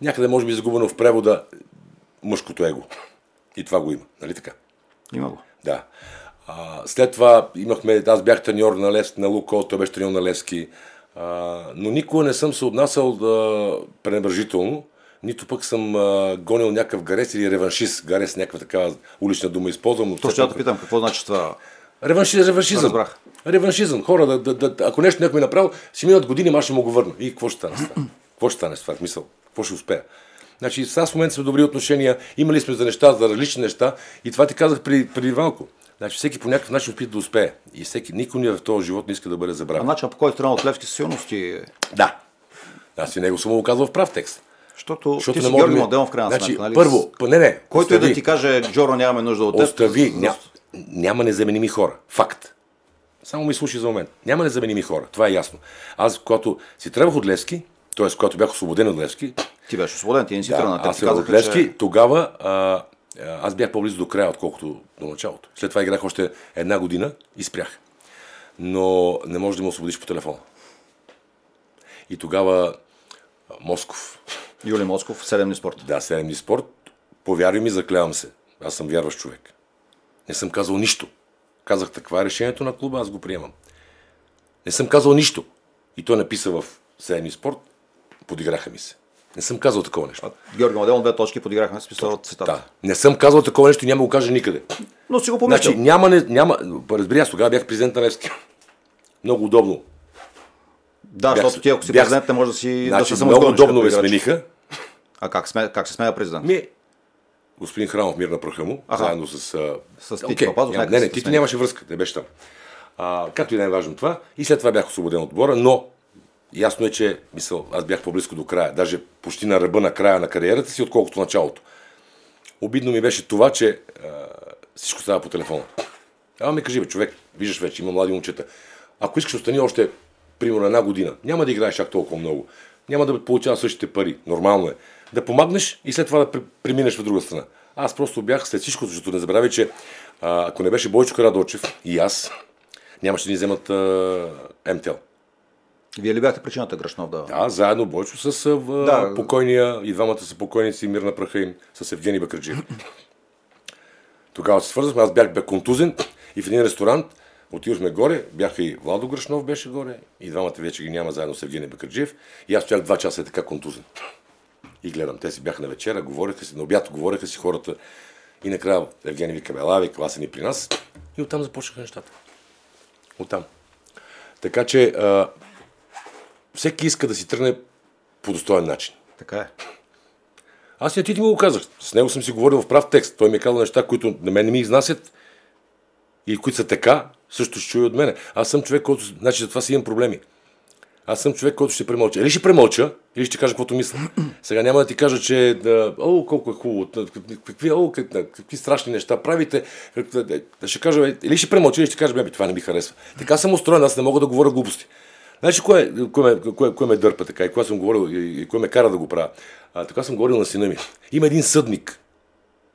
някъде може би загубено в превода мъжкото его. И това го има, нали така? Има го. Да. А, след това имахме, аз бях треньор на Левски, на Луко, той беше треньор на Левски. А, но никога не съм се отнасял да, пренебрежително, нито пък съм а, гонил някакъв гарес или реваншист. Гарес някаква такава улична дума използвам. Но То все ще да питам, какво значи това? Реванши, реваншизъм. Разбрах. Реваншизъм. Хора, да, да, да, ако нещо някой е направил, си минат години, аз ще му го върна. И какво ще стане с това? какво ще стане с това? Мисъл, какво ще успея? Значи, с аз в момента сме добри отношения, имали сме за неща, за различни неща и това ти казах при, преди малко. Значи, всеки по някакъв начин опита да успее. И всеки, никой ни в този живот не иска да бъде А забравен. начинът по който тръгна от Левски със сигурност ти... Да. Аз и него съм го казал в прав текст. Защото, Защото ти не си да Георги Модел в крайна значи, сметка, нали? Първо, не, не. Който и да остави. ти каже, Джоро, нямаме нужда от теб. Остави. Ня... Няма незаменими хора. Факт. Само ми слушай за момент. Няма незаменими хора. Това е ясно. Аз, когато си трябвах от Левски, т.е. когато бях освободен от Левски, Ти беше освободен, ти не си да, тръгна. Аз съм от Левски, че... тогава а, аз бях по-близо до края, отколкото до началото. След това играх още една година и спрях. Но не можеш да ме освободиш по телефона. И тогава Москов. Юли Москов, 7 дни спорт. Да, 7 дни спорт. Повярвай ми, заклявам се. Аз съм вярващ човек. Не съм казал нищо. Казах, такова е решението на клуба, аз го приемам. Не съм казал нищо. И той написа в 7 дни спорт, подиграха ми се. Не съм казал такова нещо. Георги Младенов, две точки подиграхме с писал цитат. Да. Не съм казал такова нещо и няма го кажа никъде. Но си го помислил. Значи, няма, не, няма, разбери, аз тогава бях президент на Левски. Много удобно. Да, Бях- защото ти ако си бях- президент, не може да си да Значи, се много удобно ме смениха. А как, сме, как се смея президент? Ми, господин Храмов, мир на праха му, Аха. заедно с... А... С Тити Окей, Папазов, Не, не, Тити смени. нямаше връзка, не беше там. А, както и да е важно това. И след това бях освободен от отбора, но ясно е, че мисъл, аз бях по-близко до края, даже почти на ръба на края на кариерата си, отколкото началото. Обидно ми беше това, че а, всичко става по телефона. Ама ми кажи, бе, човек, виждаш вече, има млади момчета. Ако искаш, остани още, примерно, една година. Няма да играеш чак толкова много. Няма да получаваш същите пари. Нормално е. Да помагнеш и след това да пр- преминеш в друга страна. Аз просто бях след всичко, защото не забравяй, че а, ако не беше Бойчо Карадочев и аз, нямаше да ни вземат а, МТЛ. Вие ли бяхте причината Грашнов да... Да, заедно Бойчо с а, Да. покойния, и двамата са покойници, мир на праха им, с Евгений Бакърджиев. Тогава се свързахме, аз бях, бях контузен и в един ресторант отидохме горе, бяха и Владо Грашнов беше горе, и двамата вече ги няма заедно с Евгений Бакърджиев, и аз стоях два часа така контузен. И гледам, те си бяха на вечера, говореха си, на обяд говореха си хората, и накрая Евгений вика, ела, вика, са ни при нас, и оттам започнаха нещата. Оттам. Така че а, всеки иска да си тръгне по достоен начин. Така е. Аз и му го казах. С него съм си говорил в прав текст. Той ми е казал неща, които на мен не ми изнасят и които са така, също ще чуе от мене. Аз съм човек, който... Значи за това си имам проблеми. Аз съм човек, който ще премълча. Или ще премълча, или ще кажа каквото мисля. Сега няма да ти кажа, че да, о, колко е хубаво, какви, о, как- какви страшни неща правите. да- Ще кажа, бе, или ще премълча, или ще кажа, бе, това не ми харесва. Така съм устроен, аз не мога да говоря глупости. Значи, кое, кое, ме, кое, кое ме дърпа така и кое съм говорил и, кое ме кара да го правя? А, така съм говорил на сина ми. Има един съдник,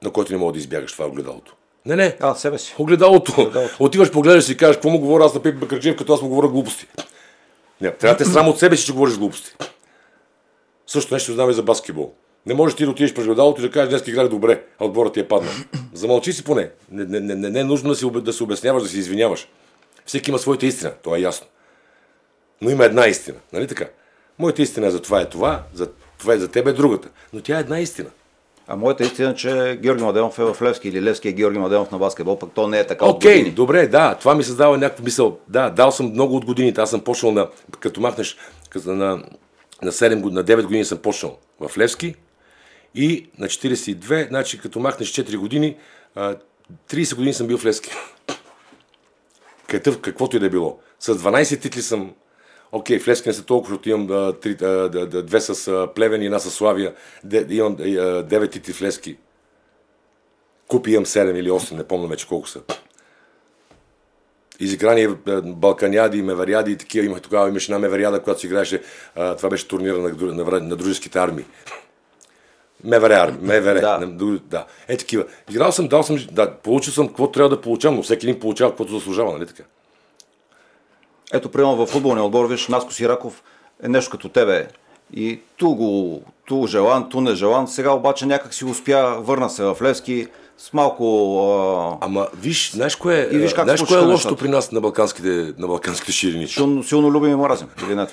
на който не мога да избягаш. Това е огледалото. Не, не. А, себе си. Огледалото. Отиваш, погледаш и кажеш, какво му говоря аз на Пепи Бакърджиев, като аз му говоря глупости. Не, трябва да те срам от себе си, че говориш глупости. Също нещо знам и за баскетбол. Не можеш ти да отидеш през огледалото и да кажеш, днес играх добре, а отборът ти е паднал. Замълчи си поне. Не, не, не, не, е нужно да, си, да се обясняваш, да се извиняваш. Всеки има своята истина, то е ясно. Но има една истина, нали така? Моята истина е за това е това, за това е за теб е другата. Но тя е една истина. А моята истина е, че Георги Младенов е в Левски или Левски е Георги Младенов на баскетбол, пък то не е така Окей, години. добре, да, това ми създава някаква мисъл. Да, дал съм много от годините. Аз съм почнал на, като махнеш, като на, на 7 години, на 9 години съм почнал в Левски и на 42, значи като махнеш 4 години, а, 30 години съм бил в Левски. Какъв, каквото и да е било. С 12 титли съм Окей, Левски не са толкова, защото имам а, три, а, две с а, Плевен и една с Славия. Де, имам а, 9 титли в Левски. Купи имам 7 или 8, не помня вече колко са. Изиграни е, Балканяди, Меверяди и такива. Имах тогава, имаше една Меверяда, която си играеше. А, това беше турнира на, на, вра- на дружеските армии. Мевере армия, Мевере. Да. да. Е такива. Играл съм, дал съм, да, получил съм какво трябва да получавам, но всеки един получава каквото заслужава, нали така? Ето, примерно в футболния отбор, виж, Наско Сираков е нещо като тебе. И ту го, ту желан, ту нежелан. Сега обаче някак си успя, върна се в Левски с малко... А, Ама виж, знаеш кое, И виж как знаеш кое е лошото при нас на балканските, на балканските ширини? силно, силно любим и мразим. Не?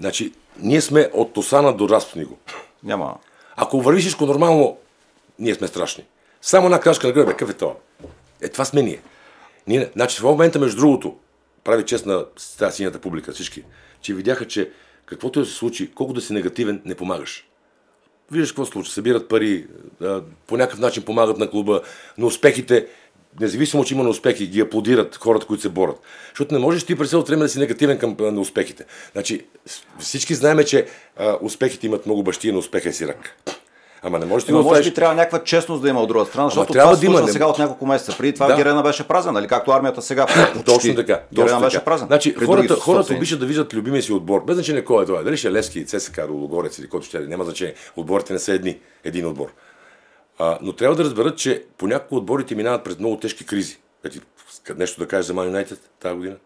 Значи, ние сме от Тосана до Распниго. Няма. Ако върви всичко нормално, ние сме страшни. Само една крачка на гръб, какъв е това? Е, това сме ние. ние. Значи, в момента, между другото, прави чест на тази синята публика, всички, че видяха, че каквото да се случи, колко да си негативен, не помагаш. Виждаш какво се случва. Събират пари, по някакъв начин помагат на клуба, но успехите, независимо, че има на успехи, ги аплодират хората, които се борят. Защото не можеш ти през цялото време да си негативен към на успехите. Значи, всички знаем, че а, успехите имат много бащи, но успеха е си рък. Ама не можеш ти да го може би трябва някаква честност да има от друга страна, защото трябва това да има, не- сега от няколко месеца. Преди това Да. Герена беше празен, нали? Както армията сега. Точно така. Герена Точно беше празен. Значи, При хората, хората обичат да виждат любимия си отбор. Без значение кой е това. Дали ще е Левски, ЦСКА, Логорец или който ще е. Няма значение. Отборите не са едни. Един отбор. А, но трябва да разберат, че понякога отборите минават през много тежки кризи. Ети, нещо да кажеш за Man United тази година?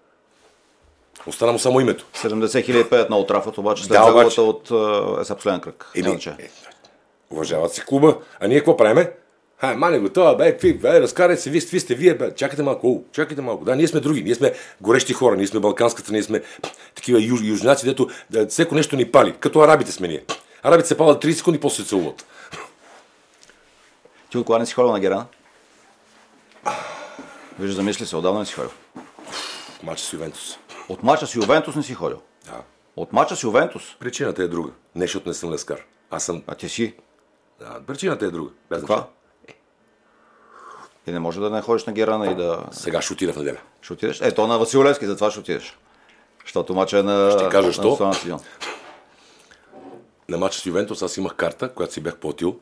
Остана му само името. 70 хиляди пеят на Отрафът, обаче след Да, обаче. от е, последен кръг. Еми, е, уважават си клуба. А ние какво правиме? Хай, мане го това, бе, какви, бе, разкарайте се, вие, вие сте вие, бе, чакайте малко, о, чакайте малко. Да, ние сме други, ние сме горещи хора, ние сме балканската, ние сме такива юж, южняци, дето да, всеко нещо ни пали, като арабите сме ние. Арабите се палят 30 секунди, после се целуват. Ти от не си ходил на Герана? Виж, замисли се, отдавна не си ходил. В матча с Ювентус. От мача с Ювентус не си ходил. Да. От мача с Ювентус? Причината е друга. Не, защото не съм лескар. Аз съм... А ти си. Да, причината е друга. Без Каква? значение. И не може да не ходиш на Герана и да... Сега ще отида в неделя. Ще отидеш? Е, то на Васил Левски, затова ще отидеш. Защото мача е на... Ще кажа на що. национален стадион. На матча с Ювентус аз имах карта, която си бях платил.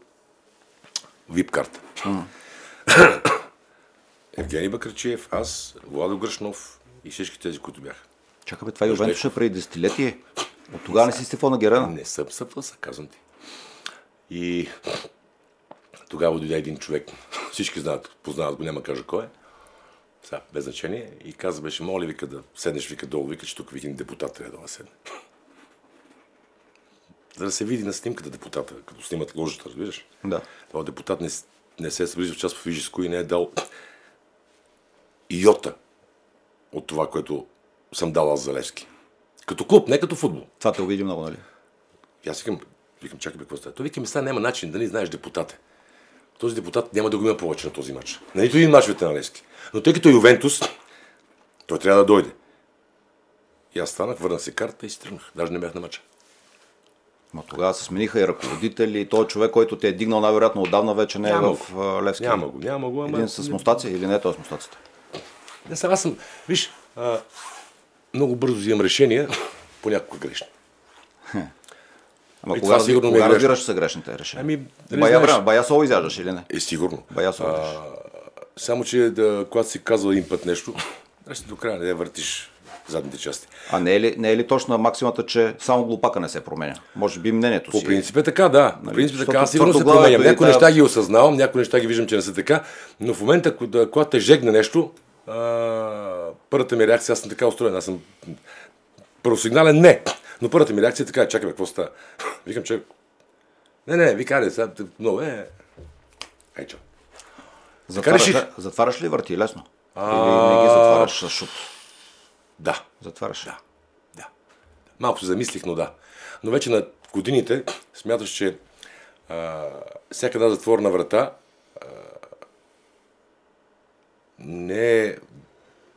Вип карта. Евгений Бакрачиев, аз, Владо Гръшнов и всички тези, които бяха. Чакай, бе, това Ювентус ще е преди десетилетие. От тогава не си стефал на Герана. Не съм съпъса, казвам ти. И тогава дойде един човек, всички знаят, познават го, няма кажа кой е, сега, без значение, и каза, беше, моля, вика да седнеш, вика долу, вика, че тук един депутат трябва да седне. За да се види на снимката депутата, като снимат ложата, разбираш? Да. Това депутат не, не се е съблизил в част физическо и не е дал йота от това, което съм дал аз за Левски. Като клуб, не като футбол. Това те обиди много, нали? Аз викам, викам, чакай бе, какво става? Той вика ми, сега няма начин да не знаеш депутата. Този депутат няма да го има повече на този матч. На нито един матч на Левски. Но тъй като Ювентус, той трябва да дойде. И аз станах, върна се карта и си тръгнах. Даже не бях на матча. Ма тогава се смениха и ръководители, и той човек, който те е дигнал най-вероятно отдавна вече не е Няма в Левски. Няма го, няма го. Ама... Един с мустация или не е той с мустацията? Не, сега аз съм, виж, а, много бързо взимам решения, понякога грешни. Ама И кога, това сигурно е кога грешно. разбираш, че са грешните решения? Ами, бая, знаеш- време, бая соло изяждаш или не? Е, сигурно. Бая соло изяждаш. Само, че да, когато си казал един път нещо, трябва до края не я въртиш задните части. А не е, ли, не е ли точно максимата, че само глупака не се променя? Може би мнението По си. принцип е така, да. По Нали, принцип е така. Аз сигурно се променям. Някои тая- неща ги осъзнавам, някои неща ги виждам, че не са така, но в момента, кога- когато те жегне нещо, а, първата ми реакция, аз съм така устроен, аз съм първосигнален не. Но първата ми реакция е така, чакай, бе, какво става? Викам, че... Не, не, ви карай, сега, много е... Ей, чо. Затваряш, ли- затваряш ли върти лесно? Или не ги затваряш с шут? Да, Затваряш. Да. Да. Малко се замислих, но да. Но вече на годините смяташ, че а, всяка една затворена врата а, не е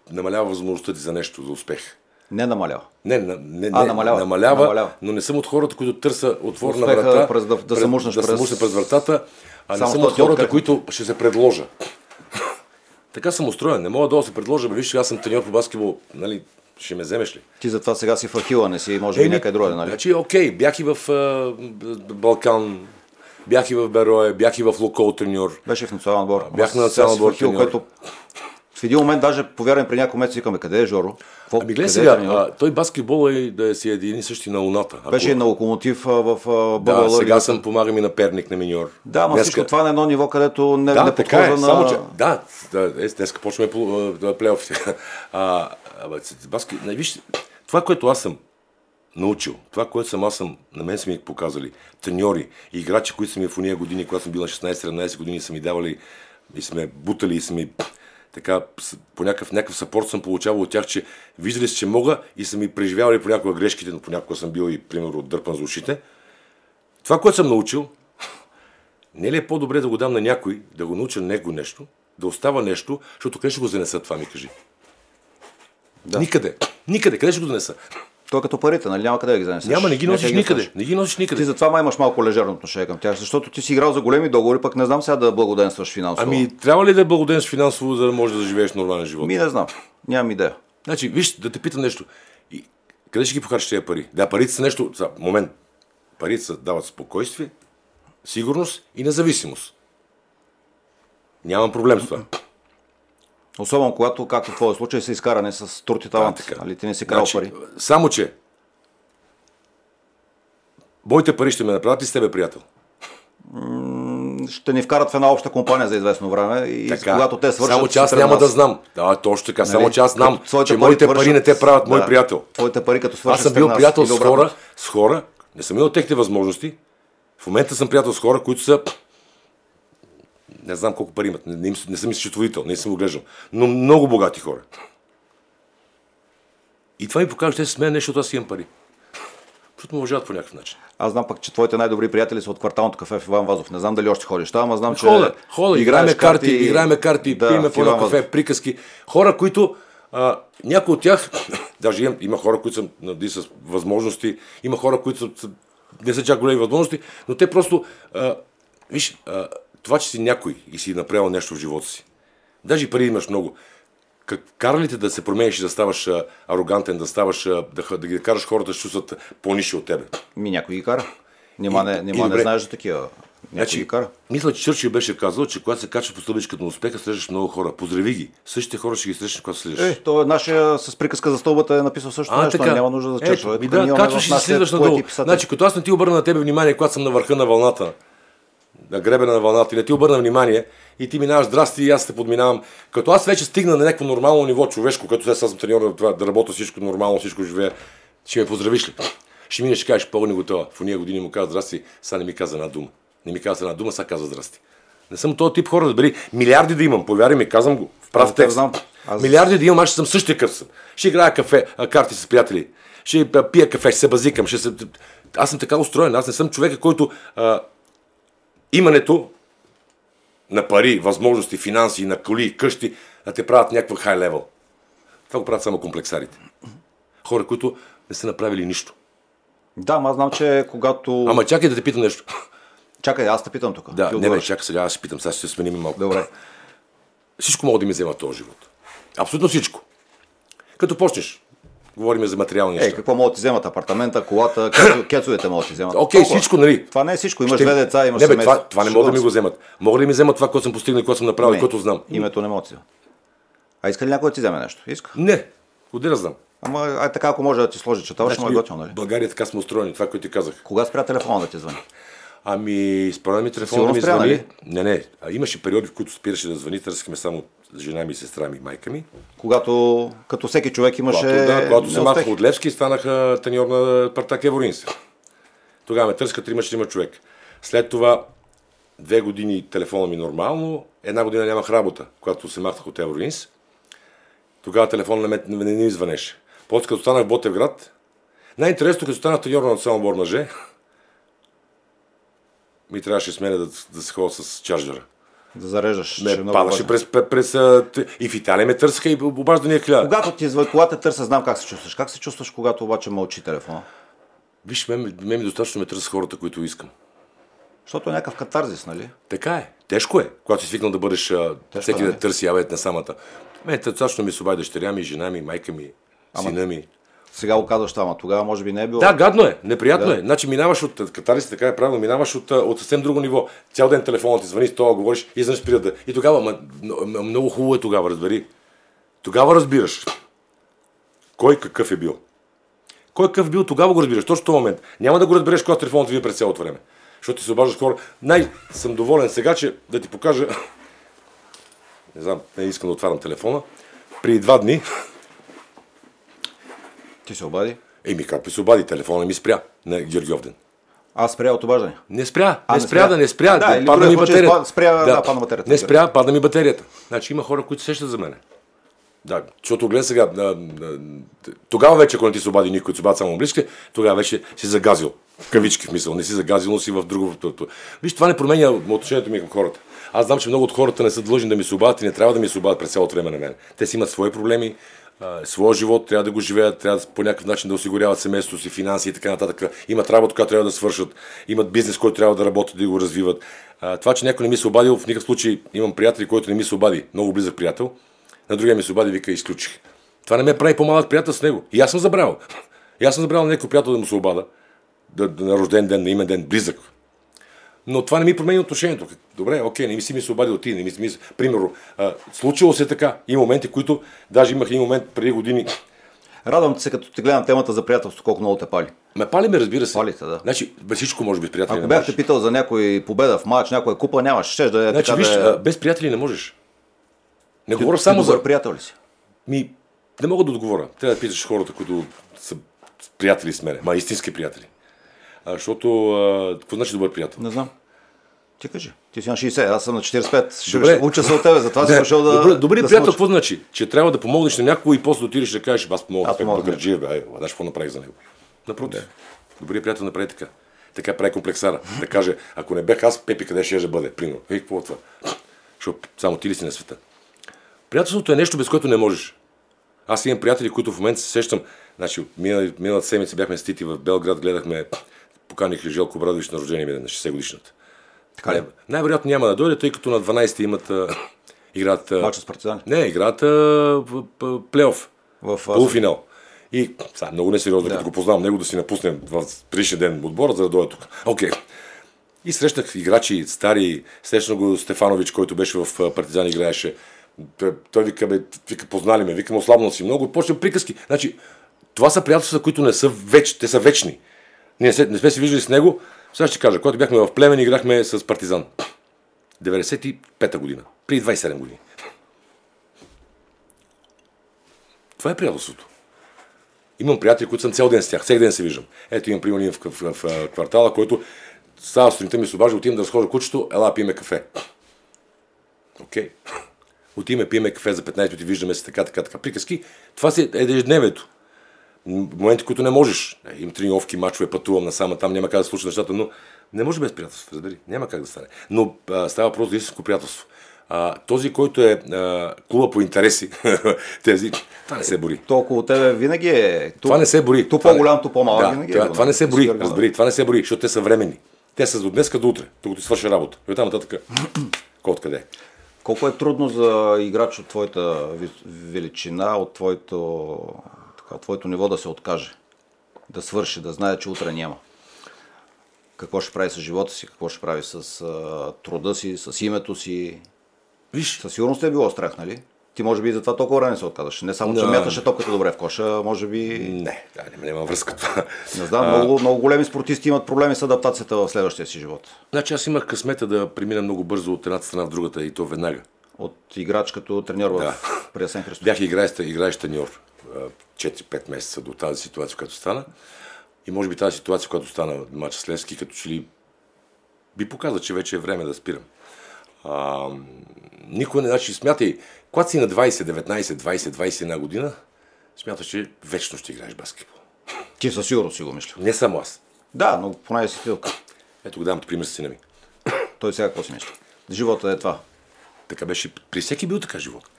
намалява възможността ти за нещо, за успех. Не намалява. Не, не, не, А, не намалява. намалява, Намалява. но не съм от хората, които търса отворена Успеха врата, през да- да мушнеш да се през- вратата, а не Само съм що от хората, откъде? които ще се предложа. така съм устроен. Не мога да се предложа, бе, виж, аз съм треньор по баскетбол, нали, ще ме вземеш ли? Ти затова сега си в Ахила, не си, може би някъде другаде, нали? Значи, окей, бях и в а, Балкан, бях и в Берое, бях и в Локол треньор. Беше в национален отбор. Бях на национален отбор който в един момент даже, повярвам, при няколко месеца викаме, къде е Жоро? Какво, Ами гледай къде сега, е а, той баскетбол е да си един и същи на Луната. Ако- Беше и на локомотив а, в а, Да, сега съм помагам и на Перник, на миньор. Да, ма Днеска- всичко това е на едно ниво, където не, Да, не така е, подхожда само на... че... Да, да е, днес почваме по, а, плейофите. А, а, баски, не, виж, това, което аз съм научил, това, което съм аз съм, на мен са ми показали, треньори играчи, които са ми в уния години, когато съм бил на 16-17 години, са ми давали и сме бутали и са ми така, по някакъв, някакъв съпорт съм получавал от тях, че виждали са, че мога и са ми преживявали понякога грешките, но понякога съм бил и, примерно, дърпан за ушите. Това, което съм научил, не ли е по-добре да го дам на някой, да го науча на него нещо, да остава нещо, защото къде ще го занеса това, ми кажи? Да. Никъде. Никъде. Къде ще го занеса? Той е като парите, нали? Няма къде да ги занесеш. Няма, не ги носиш ги никъде. Не ги носиш Ти никъде. затова май имаш малко лежерно отношение към тях, защото ти си играл за големи договори, пък не знам сега да благоденстваш финансово. Ами, трябва ли да е благоденстваш финансово, за да можеш да живееш нормален живот? Ми не знам. Нямам идея. Значи, виж, да те питам нещо. И, къде ще ги похарчиш тези пари? Да, парите са нещо... За, момент. Парите са, дават спокойствие, сигурност и независимост. Нямам проблем с това. Особено когато, както в твоя случай, са изкарани с труд и талант. Нали, ти не си крал пари. Само, че моите пари ще ме направят и с тебе, приятел. ще ни вкарат в една обща компания за известно време и Така. когато те свършат... Само че аз няма нас. да знам. Да, точно така. Само Нали? че аз знам, че моите свършат- пари не те правят мой да, приятел. Твоите пари като свършат Аз съм бил приятел с хора, с хора, не съм имал техните възможности. В момента съм приятел с хора, които са не знам колко пари имат, не, не, съм счетоводител, не съм го глеждал, но много богати хора. И това ми показва, че се смеят нещо, аз имам пари. Защото ме уважават по някакъв начин. Аз знам пък, че твоите най-добри приятели са от кварталното кафе в Иван Вазов. Не знам дали още ходиш там, ама знам, че... Хода, хода, играеме карти, играеме карти, да, пиеме по едно кафе, приказки. Хора, които, а, някои от тях, даже има, има хора, които са нали, с възможности, има хора, които са- не са чак големи възможности, но те просто, а, виж, а, това, че си някой и си направил нещо в живота си, даже и пари имаш много, как, кара ли те да се промениш и да ставаш а, арогантен, да ставаш, а, да, да ги караш хората да чувстват по-ниши от тебе? Ми някой ги кара. Нима И- не, и нима не знаеш за такива. Някой Значи, ги кара. мисля, че Чърчил беше казал, че когато се качваш по стълбичката на успеха, срещаш много хора. Поздрави ги. Същите хора ще ги срещнеш, когато слизаш. Е, то е нашия с приказка за стълбата е написал също нещо, няма нужда да чешва. Ето, ми да, качваш и слизаш надолу. Значи, като аз не ти обърна на тебе внимание, когато съм на върха на вълната, на гребена на вълната и не ти обърна внимание, и ти минаваш здрасти и аз те подминавам. Като аз вече стигна на някакво нормално ниво човешко, като сега съм треньор това, да работя всичко нормално, всичко живея, ще ме поздравиш ли? Ще минеш, ще кажеш, пълни готова. В уния години му каза здрасти, сега не ми каза една дума. Не ми каза една дума, сега каза здрасти. Не съм този тип хора, да бери милиарди да имам, повярвай ми, казвам го. В прав текст. знам. Аз- Милиарди да имам, аз ще съм същия къв съм. Ще играя кафе, карти с приятели. Ще пия кафе, ще се базикам. Ще се... Аз съм така устроен. Аз не съм човека, който а, имането на пари, възможности, финанси, на коли, къщи, да те правят някакъв хай левел. Това го правят само комплексарите. Хора, които не са направили нищо. Да, ама аз знам, че когато... Ама чакай да те питам нещо. Чакай, аз те питам тук. Да, не, не, чакай сега, аз ще питам, сега ще се сменим малко. Добре. Всичко мога да ми взема този живот. Абсолютно всичко. Като почнеш, говорим за материални Е, неща. какво могат да ти вземат? Апартамента, колата, кецо, кецовете могат да ти вземат. Окей, Толкова. всичко, нали? Това не е всичко. Имаш Ще- две деца, имаш не, бе, семейство. това, това не могат да ми го вземат. Могат ли да ми вземат това, което съм постигнал, което съм направил, Не. което знам? Името не могат да ти. А иска ли някой да ти вземе нещо? Иска. Не. Къде да знам? Ама ай така, ако може да ти сложи чета, ще му е готино, нали? България така сме устроени, това, което ти казах. Кога спря телефона да ти звъни? Ами, спомня ми телефона да ми спря, звъни. нали? Не, не. А, имаше периоди, в които спираше да звъни, търсихме само жена ми, сестра ми, майка ми. Когато, като всеки човек имаше Когато, да, когато се махах от Левски, станаха треньор на Партак Еворинс. Тогава ме търсиха трима четирима човек. След това две години телефона ми нормално, една година нямах работа, когато се махнах от Евровинс. Тогава телефон не, ме, не, не звънеше. После като станах в Ботевград, най-интересното, като станах треньор на национал отбор мъже, ми трябваше с мене да, да се ходя с чарджера. Да зареждаш. ще е Ме падаше през, през, през, И в Италия ме търсиха и обаждания хиляда. Когато ти звъни, когато те търся, знам как се чувстваш. Как се чувстваш, когато обаче мълчи телефона? Виж, мен, мен достатъчно ме търсят хората, които искам. Защото е някакъв катарзис, нали? Така е. Тежко е, когато си свикнал да бъдеш а, всеки да да е. търси авет на самата. Мен достатъчно ми се обади дъщеря ми, жена ми, майка ми, сина ми. Сега го казваш това, ама тогава може би не е било. Да, гадно е, неприятно Да. е. Значи минаваш от катариста, така е правилно, минаваш от, а, от съвсем друго ниво. Цял ден телефонът ти звъни, това говориш и изведнъж спира да. И тогава, ма, много хубаво е тогава, разбери. Тогава разбираш. Кой какъв е бил. Кой какъв бил, тогава го разбираш. Точно в този момент. Няма да го разбереш, когато телефонът ви през цялото време. Защото ти се обаждаш хора. Най- съм доволен сега, че да ти покажа. Не знам, не искам да отварям телефона. Преди два дни, Ти се обади. еми как ми се обади, телефона ми спря на Георгиовден. Аз спря от обаждане. Не спря, А, не спря, спря. да не спря, Да, да, падна другия ми батерията. спря- да, падна батерията. Не спря, падна ми батерията. Значи има хора, които се сещат за мене. Да, защото гледай сега, а, а, тогава вече, ако не ти се обади никой, се обади само близки, тогава вече си загазил. В кавички в мисъл, не си загазил, но си в друго. Виж, това не променя отношението ми към хората. Аз знам, че много от хората не са длъжни да ми се обадят и не трябва да ми се обадят през цялото време на мен. Те си имат свои проблеми, а, своя живот, трябва да го живеят, трябва по някакъв начин да осигуряват семейството си, финанси и така нататък. Имат работа, която трябва да свършат, имат бизнес, който трябва да работят да го развиват. Това, че някой не ми се обадил, в никакъв случай имам приятели, който не ми се обади, много близък приятел, на другия ми се обади, вика, изключих. Това не ме прави по-малък приятел с него. И аз съм забравил. И аз съм забравил на някой приятел да му се обада, да, да, на рожден ден, на имен ден, близък. Но това не ми променя отношението. Добре, окей, не ми си ми се обадил ти, не ми си ми... се- Примерно, а, случило се така. Има моменти, които, даже имах един момент преди години, Радвам се, като ти гледам темата за приятелство, колко много те пали. Ме пали ме, разбира се. Палите, да. Значи, без всичко може би с приятели Ако бяхте питал за някой победа в матч, някоя купа, нямаш. Щеш да е Значи, така виж, да е... без приятели не можеш. Не говоря Ти само добър за... приятел ли си? Ми, не мога да отговоря. Трябва да питаш хората, които са приятели с мене. Ма истински приятели. А, защото, а, какво значи добър приятел? Не знам. Ти кажи. Ти си на 60, аз съм на 45. Ще Добре. уча се от тебе, затова съм дошъл да. Добре, добри да приятел, какво значи? Че трябва да помогнеш на някого и после да отидеш да кажеш, аз помогна, Аз помогнах. Багърджиев, бе, знаеш какво направих за него. Напротив. Добрият приятел направи така. Така прави комплексара. Да каже, ако не бех аз, Пепи къде ще бъде? Примерно. Ей, какво е това? Защото само ти ли си на света? Приятелството е нещо, без което не можеш. Аз имам приятели, които в момента се сещам. Значи, минал, миналата седмица бяхме с Тити в Белград, гледахме, поканих Желко Брадович на рождение ми на 60 годишната. Така ли? Най-вероятно няма да дойде, тъй като на 12 имат а, играят... а, Мача с партизани. Не, играят а, в, плейоф. В, полуфинал. И сега, много несериозно, Да. като го познавам него, да си напуснем в предишния ден отбора, за да дойда тук. Окей. И срещнах играчи стари, срещнах го Стефанович, който беше в Партизан играеше. Той, вика, бе, вика, познали ме, вика, ослабнал си много, почна приказки. Значи, това са приятелства, които не са веч, те са вечни. Ние не, сме се виждали с него. Сега ще кажа, когато бяхме в Племен, играхме с Партизан. 95-та година. При 27 години. Това е приятелството. Имам приятели, които съм цял ден с тях. Всеки ден се виждам. Ето имам примерно в, в, в, в квартала, който става сутринта ми се обажда, отивам да разхожа кучето, ела пиеме кафе. Окей. Отиваме, пиеме кафе за 15 минути, виждаме се така, така, така. Приказки. Това си е ежедневието. Моменти, които не можеш. Е, Им тренировки, мачове, пътувам насама, там няма как да случат нещата, но не може без приятелство, разбери. Няма как да стане. Но а, става въпрос за истинско приятелство. А, този, който е а, клуба по интереси, тези, това не се бори. То около тебе винаги е. Това не се бори. Не- по-голям, ту по-малък Да, винаги. това, е. това не се бори, разбери, това не се бори, защото те са временни. Те са до днеска до утре, докато свърши работа. И оттам нататък, кой откъде? Колко е трудно за играч от твоята величина, от твоето, от твоето ниво да се откаже? Да свърши, да знае, че утре няма. Какво ще прави с живота си, какво ще прави с а, труда си, с името си. Виж, Със сигурност е било страх, нали? Ти може би и затова толкова време се отказваш. Не само, че Да. мяташе топката добре в коша, може би... не, да, няма, няма връзка това. Не знам, много, много големи спортисти имат проблеми с адаптацията в следващия си живот. Значи аз имах късмета да премина много бързо от едната страна в другата и то веднага. От играч като треньор в Да. при Асен Христов. Бях играещ, играещ треньор а, 4-5 месеца до тази ситуация, която стана. И може би тази ситуация, която стана матча с Левски, като че ли би показа, че вече е време да спирам. А, никой не, значи, смятай, когато си на 20, 19, 20, 21 година, смяташ, че вечно ще играеш баскетбол. Ти със сигурност си го мисля. Не само аз. Да, но поне си филка. Ето го давам пример с сина ми. Той сега какво си мисли? Живота е това. Така беше, при всеки бил така живот.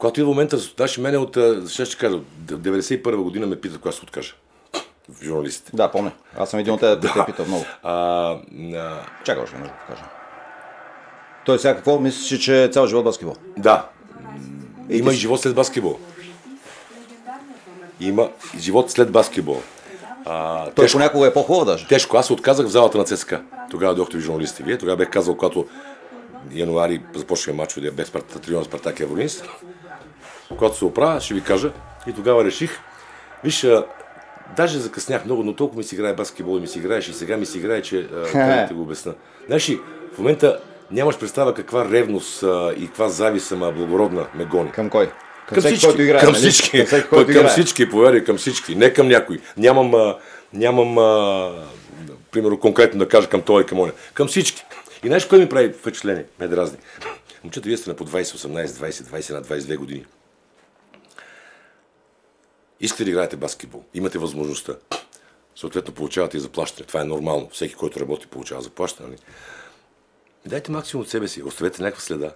Когато идва момента, значи мене от, ще ще кажа, 91 година ме питат кога се откажа. В журналистите. Да, помня. Аз съм един от тези, които те пита много. А, а, Чакай още веднъж да покажа. Той сега какво мислиш, че е цял живот баскетбол? да. Има и живот след баскетбол. Има живот след баскетбол. А, Той тежко, понякога е по-хубав даже. тежко. Аз се отказах в залата на ЦСКА. Тогава дойдохте ви журналисти. Вие тогава бех казал, когато януари започнаха матчове, да бе Спарта, Трион Спартак Евронис. Когато се оправя, ще ви кажа. И тогава реших. Виж, даже закъснях много, но толкова ми си играе баскетбол и ми си играеш и сега ми си играе, че а, да го обясна. Знаеш ли, в момента нямаш представа каква ревност а, и каква завист, ама благородна ме гони. Към кой? Към всеки, всички, който играе, към нали? всички, Към всеки, към, играе. всички, повярвай, към всички, не към някой. Нямам, а, нямам а, примерно конкретно да кажа към той и към оня. Към всички. И знаеш кой ми прави впечатление? Ме дразни. Момчета, вие сте на по 20, 18, 20, 21, 22 години. Искате да играете баскетбол, имате възможността. Съответно получавате и заплащане. Това е нормално. Всеки, който работи, получава заплащане. нали? Дайте максимум от себе си. Оставете някаква следа.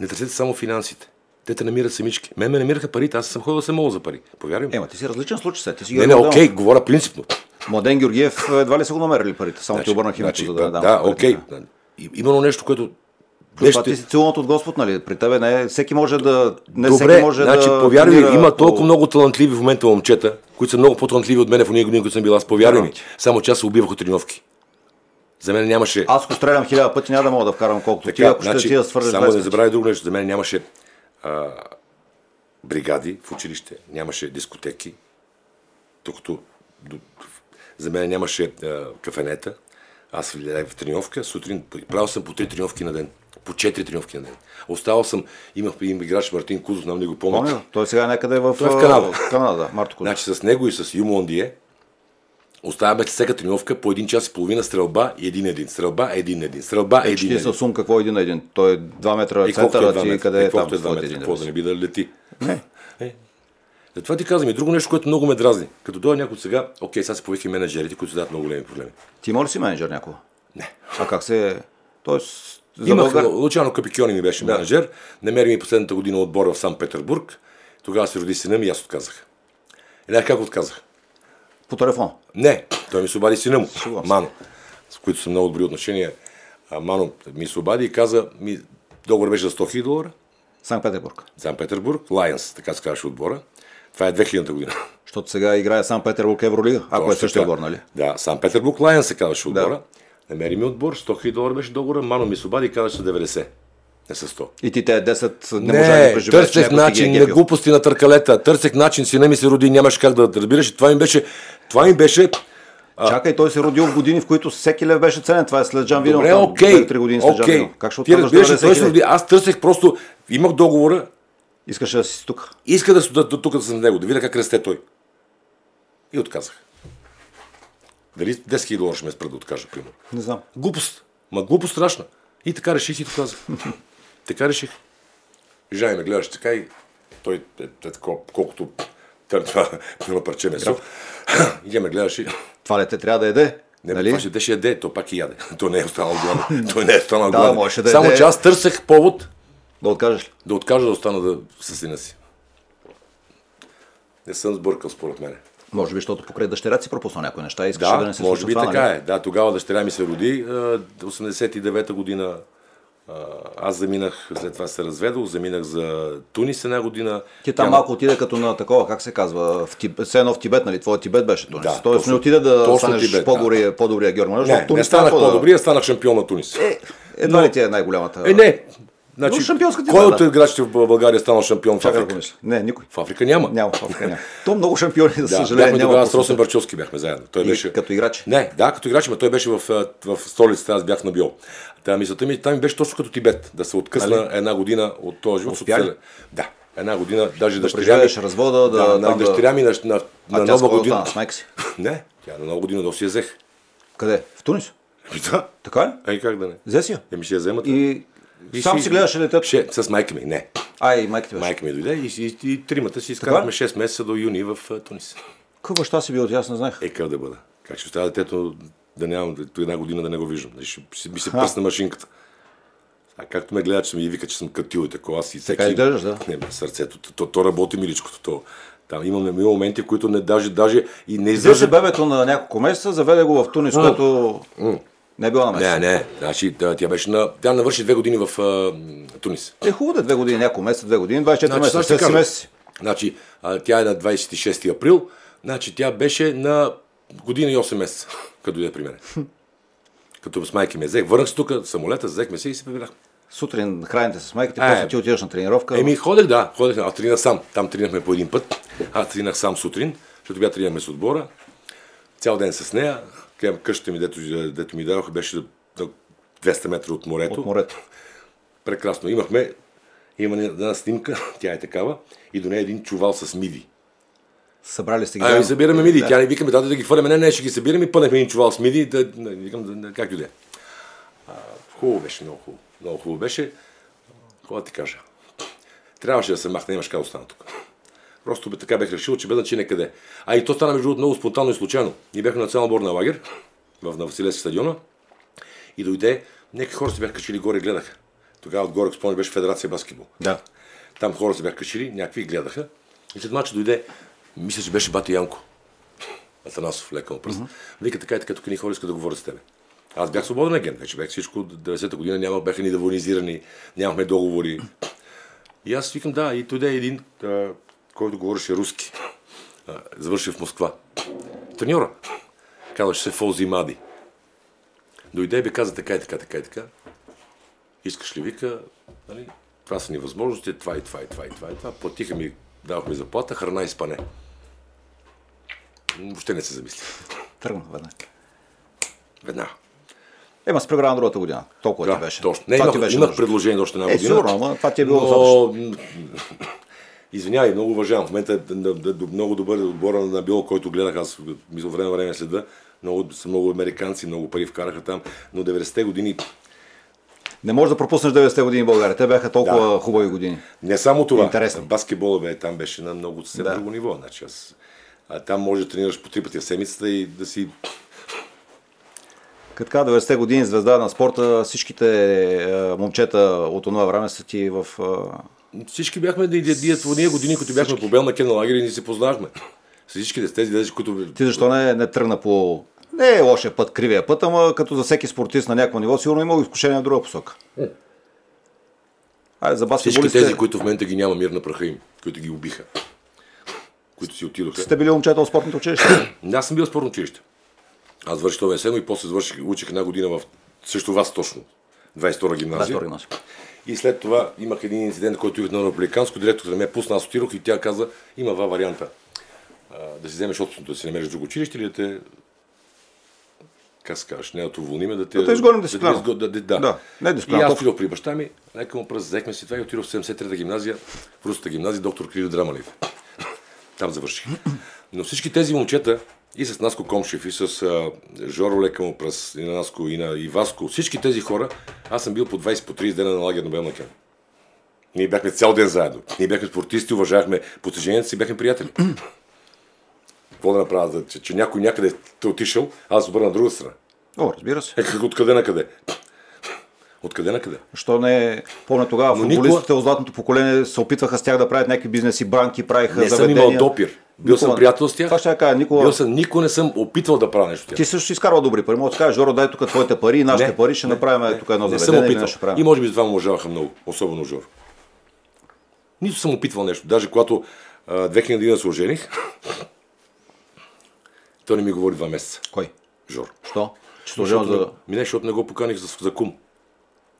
Не търсете само финансите. Те те намират самички. Мен ме намираха парите, аз съм ходил да се моля за пари. Повярвай ми. Ема, ти си различен случай сега. Ти си не, не, окей, Младенов. говоря принципно. Младен Георгиев едва ли са го намерили парите. Само ти обърнах името, за да да, парите. окей. И- Именно нещо, което... Плюс Това Нещо- ти си целунат от Господ, нали? При тебе не е. Всеки може да. Не Добре, всеки може значи, да. повярвай ми, има по- толкова много талантливи в момента момчета, които са много по-талантливи от мен в уния години, които съм бил аз. Повярвай ми. Ти. Само че аз се убивах от тренировки. За мен нямаше... Аз ако стрелям хиляда пъти, няма да мога да вкарам колкото ти, Така, ако ще ти да свържеш само 20 не забравяй друго нещо. За мен нямаше а, бригади в училище, нямаше дискотеки, докато до, за мен нямаше а, кафенета. Аз влязах в тренировка, сутрин правил съм по три тренировки на ден. По четири тренировки на ден. Оставал съм, имах им играч Мартин Кузов, нам не го помня. Помня, той сега някъде е в, Той е в Канада. В Канада, да, Марто Кузов. Значи с него и с Юмо Ондие оставяме всяка тренировка по един час и половина стрелба и един-един. Стрелба един-един. Стрелба Е, един-един. с сум какво е един един? Той е 2 метра И колкото центъра, два ти метра, къде и е там? е два твоят метра, един какво да не би да лети. Не. Е. Затова ти казвам и друго нещо, което много ме дразни. Като дойде някой сега, окей, сега се появиха менеджерите, които дават много големи проблеми. Ти ли си менеджер някога? Не. А как се... Тоест, за Имах, Българ... Лучано Капикиони ми беше Да. менеджер, намери ми последната година отбор в Санкт Петербург, тогава се роди сина ми и аз отказах. Знаеш как отказах? По телефон. Не, той ми се обади сина му, Сигурно. Мано, с които съм много добри отношения. А, Мано ми се обади и каза, ми, договор беше за 100 000 долара, Санкт Петербург. Санкт Петербург, Лайонс, така се казваше отбора. Това е 2000 година. Защото сега играе Санкт Петербург Евролига, ако е същия отбор, нали? Да, Санкт Петербург Лайон се казваше Да. Намери ми отбор, 100 000 долара беше договора, Мано ми се обади и каза, че са 90. Не са 100. И ти те 10 не, Не, можа да преживееш. търсех начин, е на гепил. глупости на търкалета. Търсех начин, сина ми се роди, нямаш как да разбираш. Това ми беше, това ми беше Чакай, той се родил в години, в които всеки лев беше ценен. Това е след Жан Виденов. Добре, там, окей. 2-3 години след Жан окей. Виденов. Как ще Ти разбираш, 90 той се роди. Аз търсех просто, имах договора, Искаше да си тук. иска да, да, да тук да съм с него, да видя как расте той. И отказах. Дали 10 000 долара ще ме спра да откажа, примерно. Не знам. Глупост. Ма глупост страшна. И така реших и то казах. така реших. Жай ме гледаш така и той е, е такова, колкото това едно парче месо. и тя ме гледаш и... Това дете трябва да еде. Не, нали? това ще те яде, то пак и яде. То не е останал гладен. Той не е останал Да, гладен. можеше да Само, че аз търсех повод Да откажеш ли? да откажа да остана да, със сина си. Не съм сбъркал, според мен. Може би, защото покрай дъщеря си пропуснал някои неща и искаше да, Да, не се може би това, така нали? е. Да, тогава дъщеря ми се роди, а, 89-та година. а, Аз заминах, след това се разведох, заминах за Тунис една година. Ти там Тя- малко отиде като на такова, как се казва, в Тибет, все едно в Тибет, нали? Твоя Тибет беше Тунис. Да, Тоест точно- не отиде да станеш Тибет, по-добрия, по-добрия Георги Не, защото не Тунис станах да- по-добрия, станах шампион на Тунис. Е, едва ли ти е най-голямата? Е, не. Значи, Но шампионската кой от да. играчите в България е станал шампион в да Африка? Не, никой. В Африка няма. Няма, в Африка няма. То много шампиони, за Да, съжаление, бяхме тогава с Росен. Барчовски бяхме заедно. Той И беше... като играч? Не, да, като играч, но той беше в, а, в столицата, аз бях на Биол. Та мисълта ми, там беше точно като Тибет, да се откъсна една година от този живот. Успя ли? защото се- Да, една година, даже дъщеря ми... развода, да- да, на да- дъщеря ми на, на, А на нова година. С майка си? Не, тя на нова година да си я взех. Къде? В Тунис? Да, Така ли? ай как да не. Взе си я. Еми ще я вземат. И, И сам си- си гледаше детето. Ще, с майка ми, не. А, и майка ти беше. Майка ми дойде и, и, и, тримата си изкарахме 6 месеца до юни в а, Тунис. Какъв баща си бил, аз не знаех. Е, как да бъда? Как ще остава детето да нямам една година да не го виждам? Ще, ще ми се пръсне машинката. А както ме гледа, че ми вика, че съм катил и такова, аз и всеки... Така изглеждаш, да. Не, бе, сърцето, то, то, то работи миличкото. То. Там имаме има моменти, в които не, даже, даже и не издържа... бебето на няколко месеца, заведе го в Тунис, което не е било на месец. Не, не, значи тя, беше на... Тя навърши две години в а, Тунис. Е хубаво да е две години, няколко месеца, две години, 24 Значи, месеца, сега ще 6 кажа. месеци. Значи, а, тя е на 26 април, значи тя беше на година и 8 месеца, като дойде при мен. Като с майки ме взех, върнах се тук, самолета, взехме се и се прибрахме. Сутрин храните с майка ти, Е. после ти отиваш на тренировка. Еми, ходех, да, ходех, аз тренирах сам. Там тренирахме по един път. Аз тренирах сам сутрин, защото бях тренирахме с отбора. Цял ден с нея. Към къщата ми, дето, дето ми дадоха, беше на 200 метра от морето. от морето. Прекрасно. Имахме, има една снимка, тя е такава, и до нея един чувал с миди. Събрали сте ги. Ами събираме миди. Тя ни викаме, дайте да ги хвърляме. Не, не, ще ги събираме и пънахме един чувал с миди. Да, да, викам, да, да, как и да е. А, Хубаво беше, много хубаво. Много хубаво беше. Какво да ти кажа? Трябваше да се махне, нямаш как да остана тук. Просто бе, така бех решил, че без значение къде. А и то стана между много спонтанно и случайно. Ние бяхме на национал отбор на лагер в на Василевски стадиона и дойде, някакви хора се бяха качили горе и гледаха. Тогава отгоре, спомня, беше Федерация баскетбол. Да. Там хора се бяха качили, някакви гледаха. И след мача дойде, мисля, че беше бати Янко. Атанасов, лека му пръст. Вика така и така, тук ни хора искат да говорят с тебе. Аз бях свободен агент, вече бях всичко, 90-та година няма, бяха ни девонизирани, нямахме договори. И аз викам, да, и дойде един, а, който говореше руски. Завърши в Москва. Треньора. Казваше се Фолзи Мади. Дойде и бе каза така и така, така и така. Искаш ли, вика, нали, това са ни възможности, това и това и това и това и това. Платиха ми давахме заплата, храна и спане. Въобще не се замисли. Тръгна веднага. Веднага. Ема с програма другата година. Толкова Да, ти беше. точно. Не, Това имах, ти беше имах предложение още една Е, година. сигурно, ама това ти е било но... Извинявай, много уважавам. В момента е много добър отбора на Било, който гледах аз мисля време време следа. Много, са много американци, много пари вкараха там, но 90-те години Не можеш да пропуснеш 90-те години в България. Те бяха толкова Да. хубави години. Не само това. Интересно. Баскетбола бе, там беше на много съвсем Да. друго ниво. Значи аз, а там може да тренираш по три пъти в седмицата и да си... Така 90-те години звезда на спорта, всичките е, момчета от това време са ти в... е, Всички бяхме ние години, които бяхме по бел на Кен лагер и ни се познахме. С всичките с тези дези, които... Ти защо не, не тръгна по... Не е лошия път, кривия път, ама като за всеки спортист на някакво ниво, сигурно има изкушение в друга посока. Айде, за Всички баскетболистите тези, които в момента ги няма мир на праха им, които ги убиха, които си отидоха. сте били момчета от спортното училище. Аз съм бил в спортно училище. Аз завърших това СМ и после завърших, учих една година в също вас точно. 22-а гимназия. Да, гимназия. И след това имах един инцидент, който идвах на републиканско, директорът ме пусна, аз отидох и тя каза, има два варианта. А, да си вземеш отпуското, да си намериш друго училище или да те как се кажеш, не да те уволниме, да те... Да те изгоним да, дисциплинарно. изго- да, да, да. Да, не И дисциплинарно, аз точно. отидох при баща ми, нека му пръст, взехме си това и отидох в 73-та гимназия, в Руската гимназия, доктор Криво Драмалев. Там завърших. Но всички тези момчета, и с Наско Комшев, и с а, Жоро Лека му през и на Наско, и на Иваско, всички тези хора, аз съм бил по 20 по 30 дена на лагер на Белнакен. Ние бяхме цял ден заедно. Ние бяхме спортисти, уважавахме постиженията си, бяхме приятели. Какво да направя, че, че някой някъде те отишъл, аз обърна на друга страна. О, разбира се. Е, как откъде на къде? Откъде на къде? Що не помня тогава, Но футболистите от златното поколение се опитваха с тях да правят някакви бизнеси, банки, правиха Не съм заведения. имал допир. Бил съм Никога- приятел с тях. Това ще кажа, никога. Бил съм, никога не съм опитвал да правя нещо. с тях. Ти също си изкарвал добри пари. Може да кажеш, Жоро, дай тук твоите пари, нашите Не, пари, ще не, направим не. тук едно Не съм заведение опитвал. нещо правим. И може би затова му уважаваха много, особено Жор. Нито съм опитвал нещо. Даже когато а, 2000 година се ожених, той не ми говори два месеца. Кой? Жор. Що? Че служил за... Ми не, защото не го поканих за, за кум.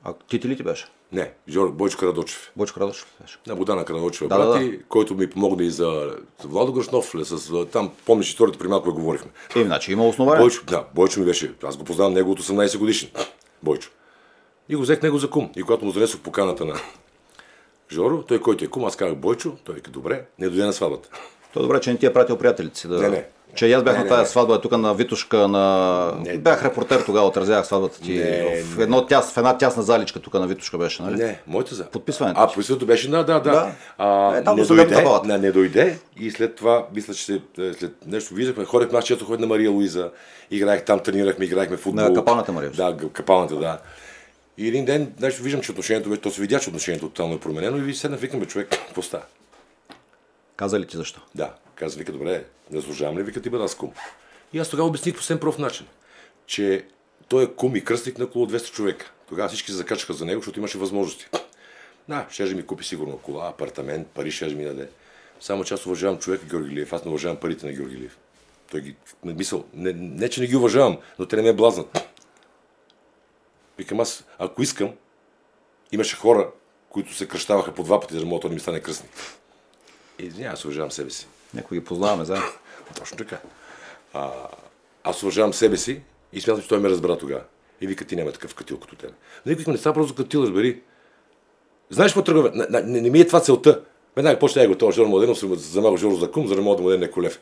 А ти ти ли ти беше? Не, Жор, Бойчо Карадочев. Бойчо Радош беше. На Бодана Карадочева, Да, да, брати, който ми помогна и за, Владо Гръшнов, с, там, помниш историята, при малко говорихме. Е, значи има основание. Бойчо, да, Бойчо ми беше, аз го познавам него от 18 годишен. Бойчо. И го взех него за кум. И когато му занесох поканата на Жоро, той който е кум, аз казах Бойчо, той вика, добре, не дойде на сватбата. То е добре, че не ти е пратил приятелите си. Да... Не, не. Че и аз бях Не, на тази не. сватба тук на Витушка, на... Не. Бях репортер тогава, отразявах сватбата ти. Не, в, едно тяс, в една тясна заличка тук на Витушка беше, нали? Не, моята за. Подписването. А, подписването беше, да, да, да. Да. А, Е, там не, дойде, палата. не, дойде и след това, мисля, че е, след нещо виждахме, ходехме, аз често ходих на Мария Луиза, играех там, тренирахме, играехме футбол. На капалната Мария. Да, капалната, да. И един ден, нещо виждам, че отношението вече, то се видя, че отношението тотално е променено и ви седна, викаме човек, какво става? Каза ли ти защо? Да, каза, вика, добре, не заслужавам ли, вика, ти бъда аз кум. И аз тогава обясних по съвсем прост начин, че той е кум и кръстник на около 200 човека. Тогава всички се закачаха за него, защото имаше възможности. Да, ще ми купи сигурно кола, апартамент, пари ще ми даде. Само че аз уважавам човека Георги Лиев, аз не уважавам парите на Георги Лиев. Той ги, не, мисъл, не, не, че не ги уважавам, но те не ме блазнат. Викам аз, ако искам, имаше хора, които се кръщаваха по два пъти, за да мога да ми стане кръстник. И извинявай, аз уважавам себе си. Някой ги познаваме заедно. Точно така. А, аз уважавам себе си и смятам, че той ме разбра тогава. И вика, ти няма такъв катил като тебе. Но викам, не става просто катил, разбери. Знаеш какво тръгва? Не, не, не, ми е това целта. Веднага почна го това Жоро Младенов, се замага Жоро за кум, за да мога да му даде някой лев.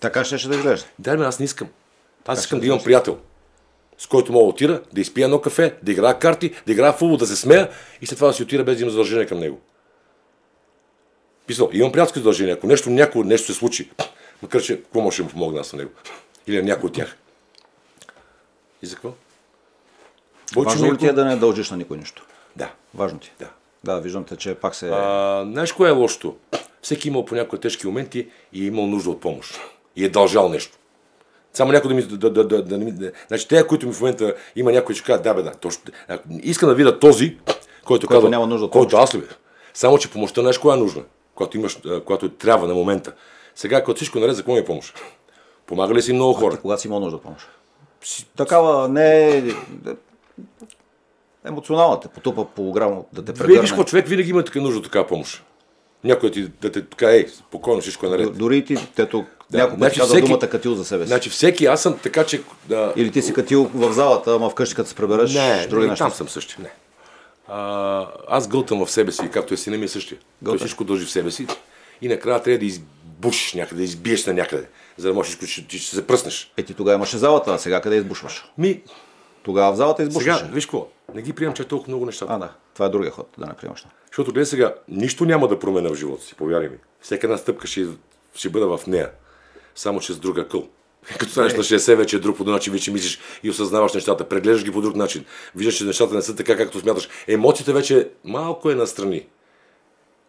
Така ще, ще да изглежда. Дай ме, аз не искам. Аз искам да имам приятел, с който мога да отида, да изпия едно кафе, да играя карти, да играя в футбол, да се смея и след това да си отида без да имам задължение към него. Писал, имам приятелски задължения. Ако нещо, някой нещо се случи, макар че какво може да му помогна аз на него? Или на някой от тях. И за какво? Бойчо Важно ли ти е да не дължиш на никой нищо? Да, Важно ти. да. Да, виждам те, че пак се... А, знаеш кое е лошото? Всеки имал по някои тежки моменти и е имал нужда от помощ. И е дължал нещо. Само някой да ми... Да, да, да, да, да, значи, те, които ми в момента има някой, че казва, да, бе, да, точно. Искам да видя този, който, казва, няма нужда от който аз ли бе? Само, че помощта знаеш коя е нужна, когато, имаш, когато трябва на момента. Сега, когато всичко е наред, за какво ми е помощ? Помага ли си много хора? Ти когато си имал нужда от помощ. Такава не е... Емоционална те потупа по грам да те прегърне. виж какво човек винаги има така нужда от такава помощ. Някой ти да те така, ей, спокойно, всичко е наред. Дори и ти, тето Да, някой път значи каза всеки- думата катил за себе си. Значи всеки, аз съм така, че... Да, Или ти си катил в залата, ама вкъщи като се пребереш, не, други не, неща. там съм същия. Не. А, аз гълтам в себе си, както е сина ми е същия. Той Гълташ. всичко дължи в себе си. И накрая трябва да избушиш някъде, да избиеш на някъде, за да можеш че, че ще се пръснеш. Е, ти тогава имаше залата, а сега къде избушваш? Ми, Тогава в залата избушваше. сега, виж какво, не ги приемам, че е толкова много нещата. А, да. Това е другия ход, да не приемаш. Защото гледай сега, нищо няма да променя в живота си, повярвай ми. Всяка една стъпка ще, ще бъда в нея. Само че с друга къл. Като станеш на 60, вече е друг по начин, вече мислиш и осъзнаваш нещата, преглеждаш ги по друг начин. Виждаш, че нещата не са така, както смяташ. Емоциите вече малко е настрани.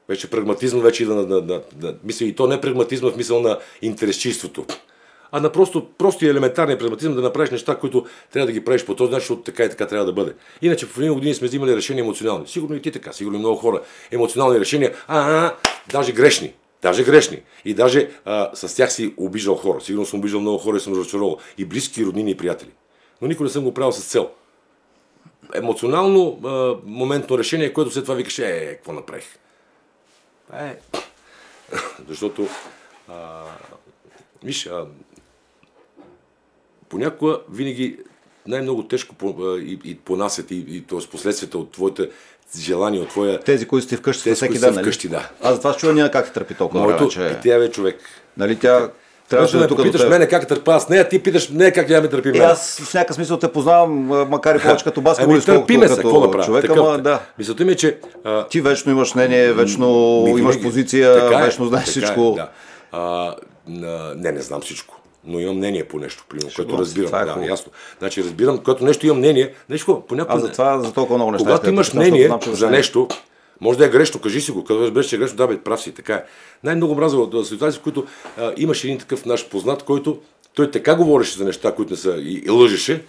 Вече прагматизъм вече иде на, на, на, на, мисля, и то не прагматизма в мисъл на интересчивството, а на просто, просто и елементарния прагматизъм да направиш неща, които трябва да ги правиш по този начин, защото така и така трябва да бъде. Иначе в един години сме взимали решения емоционални. Сигурно и ти така, сигурно и много хора. Емоционални решения, а даже грешни. Даже грешни. И даже а, с тях си обиждал хора. Сигурно съм обиждал много хора и съм разочаровал. И близки, роднини, и приятели. Но никой не съм го правил с цел. Емоционално а, моментно решение, което след това викаш, е, какво направих? Е, защото, а, виж, а, понякога винаги най-много тежко по, а, и, и понасят и, и т.е. последствията от твоите желания, от твоя... Тези, които сте вкъщи Тези, всеки ден, нали? вкъщи, да. Аз затова чуя няма как търпи толкова Моето, време, е, че... тя бе човек. Нали, тя... Трябваше да да е питаш теб. мене как търпа аз нея, ти питаш нея как тя ме търпи И мен. аз в някакъв смисъл те познавам, макар и повече като баскетболист, ами, търпиме се, какво като направя? човек, Такъв, ама да. Мисълта ми е, че а, Ти вечно имаш мнение, вечно Ми, имаш позиция, е, вечно знаеш всичко. Е, да. а, не, не знам всичко. Но имам мнение по нещо, примерно, което разбирам. това е да, хубаво. ясно. Значи разбирам, когато нещо имам мнение, нещо, понякога. Аз затова за толкова много неща. Когато имаш мнение за нещо, може да е грешно, кажи си го. Като разбереш, че е грешно, да, бе, прав си, така е. Най-много мраза от ситуации, в които а, имаш един такъв наш познат, който той така говореше за неща, които не са и, и лъжеше,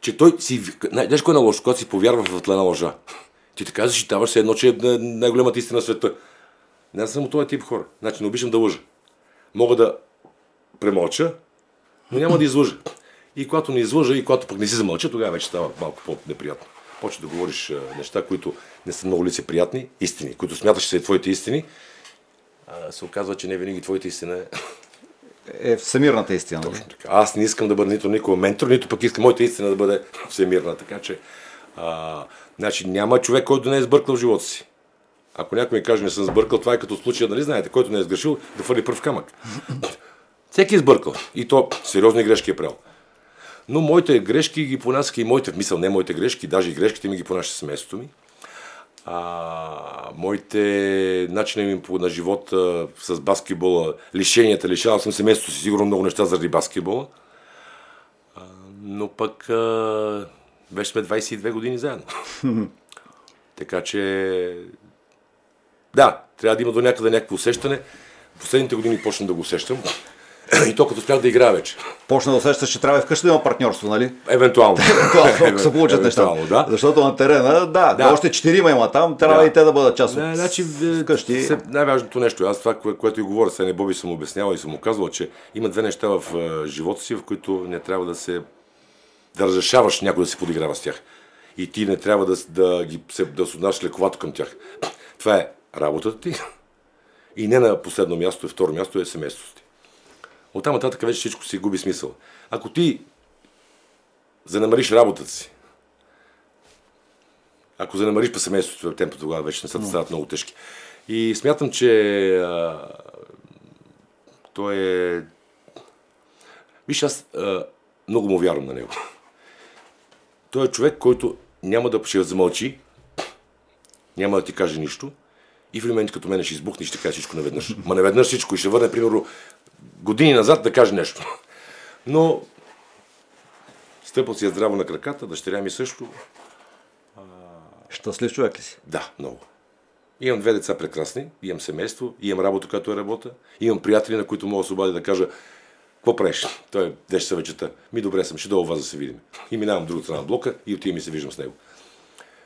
че той си... Знаеш е на лошо? Когато си повярва в тлена лъжа. Ти така защитаваш се едно, че е най- най-голямата истина на света. Не аз съм от този тип хора. Значи не обичам да лъжа. Мога да премълча, но няма да излъжа. И когато не излъжа и когато пък не си замълча, тогава вече става малко по-неприятно. Почва да говориш неща, които не са много лицеприятни, истини, които смяташ, че са и твоите истини, а се оказва, че не винаги твоята истина е Е всемирната истина. нали? така. Аз не искам да бъда нито никой ментор, нито пък искам моята истина да бъде всемирна. Така че, а, значи, няма човек, който не е сбъркал в живота си. Ако някой ми каже, не съм сбъркал, това е като случая, нали знаете, който не е сгрешил, да фърли пръв камък. Всеки е сбъркал. И то сериозни грешки е правил. Но моите грешки ги понасяха и моите, в мисъл, не моите грешки, даже и грешките ми ги понася семейството ми. А, моите начини ми на живот а, с баскетбола, лишенията, лишавал съм семейството си сигурно много неща заради баскетбола. А, но пък а, вече сме 22 години заедно. така че да, трябва да има до някъде някакво усещане. Последните години почна да го усещам. И то като спрях да играя вече. Почна да усещаш, че трябва и вкъщи да има партньорство, нали? Евентуално. Това ако се получат. Евентуално, да. Защото на терена, да, Да. още четирима има там, трябва Да. и те да бъдат част от Не, значи, в- вкъщи. се- най-важното нещо, аз това, кое, което и говоря, сега не Боби съм обяснявал и съм му казвал, че има две неща в а, живота си, в които не трябва да се да разрешаваш някой да се подиграва с тях. И ти не трябва да, да, ги, се, да се отнасяш лековато към тях. Това е работата ти и не на последно място, и второ място е семейството ти. Оттам нататък вече всичко си губи смисъл. Ако ти занамариш работата си, ако занамариш по семейството, темпо тогава вече нещата стават много тежки. И смятам, че а, той е... Виж, аз а, много му вярвам на него. Той е човек, който няма да ще замълчи, няма да ти каже нищо и в момент като мене ще избухне и ще каже всичко наведнъж. Ма наведнъж всичко и ще върне, примерно, години назад да каже нещо. Но стъпал си е здраво на краката, дъщеря ми също. Щастлив човек ли си? Да, много. Имам две деца прекрасни, имам семейство, имам работа, която е работа, имам приятели, на които мога да се обадя да кажа какво правиш? Той е дещ са вечета. Ми добре съм, ще долу вас да се видим. И минавам другата на блока и отивам и се виждам с него.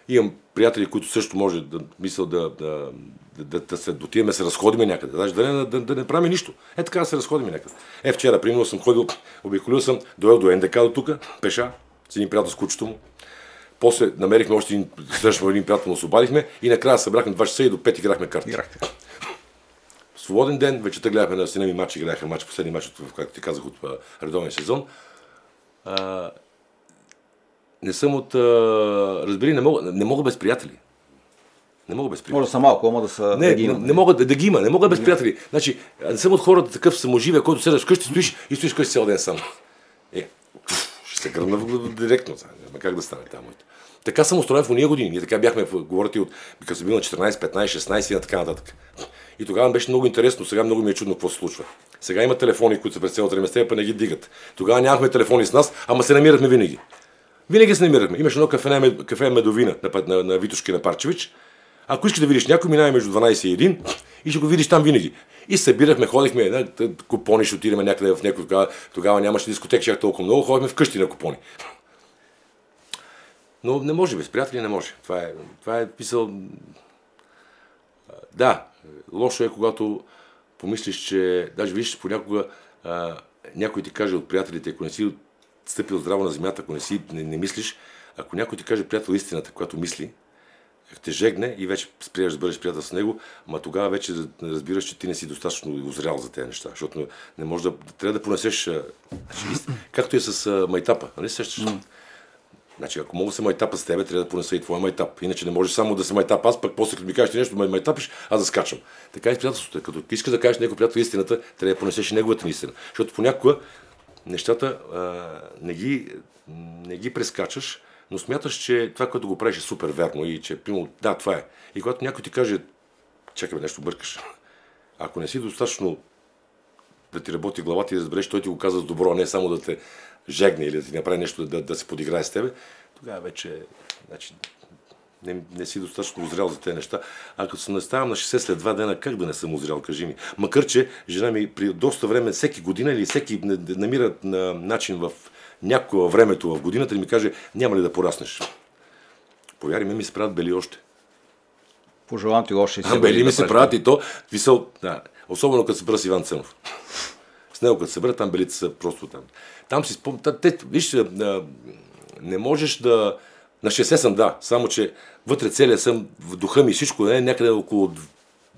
Имам приятели, които също може да мисля да, да, да, да, се отиваме да се разходиме някъде. Даже да не, да, да не правим нищо. Е така да се разходиме някъде. Е вчера, примерно, съм ходил, обиколил съм, доел до НДК до тук, пеша, с един приятел с кучето му. После намерихме още един, срещаме един приятел, му се обадихме и накрая събрахме 2 часа и до 5 играхме карти. Играхте. свободен ден, вечерта гледахме на сина ми матч, играеха матч, последния матч, както ти казах, от а, редовен сезон. Не съм от... Разбери, не мога, не мога без приятели. Не мога без приятели. Може да са малко, ама да са... Не, да ги не, има. не мога да, да ги има, не мога без приятели. Значи, не съм от хората такъв саможивия, който седаш вкъщи, стоиш и стоиш вкъщи цял ден сам. Е, ще се гръмна директно. Няма как да стане там. Така съм устроен в уния години. Ние така бяхме, говорите от, като съм бил на 14, 15, 16 и на така нататък. И тогава беше много интересно, сега много ми е чудно какво се случва. Сега има телефони, които се през цялото време па не ги дигат. Тогава нямахме телефони с нас, ама се намирахме винаги. Винаги се намирахме. Имаше едно кафе, кафе Медовина на, път- на, на Витошки на Парчевич. Ако искаш да видиш някой, минава между 12 и 1 и ще го видиш там винаги. И събирахме, ходихме т- купони, ще отидем някъде в някой. Тогава, тогава нямаше дискотек, чак толкова много, ходихме вкъщи на купони. Но не може, без приятели не може. Това е, това е писал... Да, лошо е, когато помислиш, че... Даже виж, понякога а, някой ти каже от приятелите, ако не си стъпил здраво на земята, ако не си не, не мислиш, ако някой ти каже приятел истината, която мисли, те жегне и вече сприеш да бъдеш приятел с него, ама тогава вече разбираш, че ти не си достатъчно озрял за тези неща, защото не може да, трябва да понесеш, значи, както е с майтапа, нали се сещаш? Значи, ако мога да се майтапа с тебе, трябва да понеса и твоя майтап. Иначе не може само да се майтап аз, пък после като ми кажеш нещо, ме майтапиш, аз да скачам. Така и с приятелството. е. Като искаш да кажеш някой приятел истината, трябва да понесеш и неговата истина. Защото понякога нещата а, не, ги, не ги прескачаш, но смяташ, че това, което го правиш е супер верно и че, примерно, да, това е. И когато някой ти каже, чакай, нещо бъркаш. Ако не си достатъчно да ти работи главата и да разбереш, той ти го каза с добро, а не само да те жегне или да ти направи нещо да, да се подиграе с тебе, тогава вече значи, не, не си достатъчно озрял за тези неща. А като се наставам на 60 след два дена, как да не съм озрял, кажи ми. Макар, че жена ми при доста време, всеки година или всеки намира на, начин в някое във времето в годината да ми каже, няма ли да пораснеш. Повярвай ми, ми се правят бели още. Пожелавам ти още и А, бели ми се правят и то, висел, да, особено като се бъра с Иван Цънов. С него като се събера, там белите са просто там. Там си спомням, те, виж, не можеш да... На 60 съм, да, само че вътре целия съм, в духа ми всичко е някъде около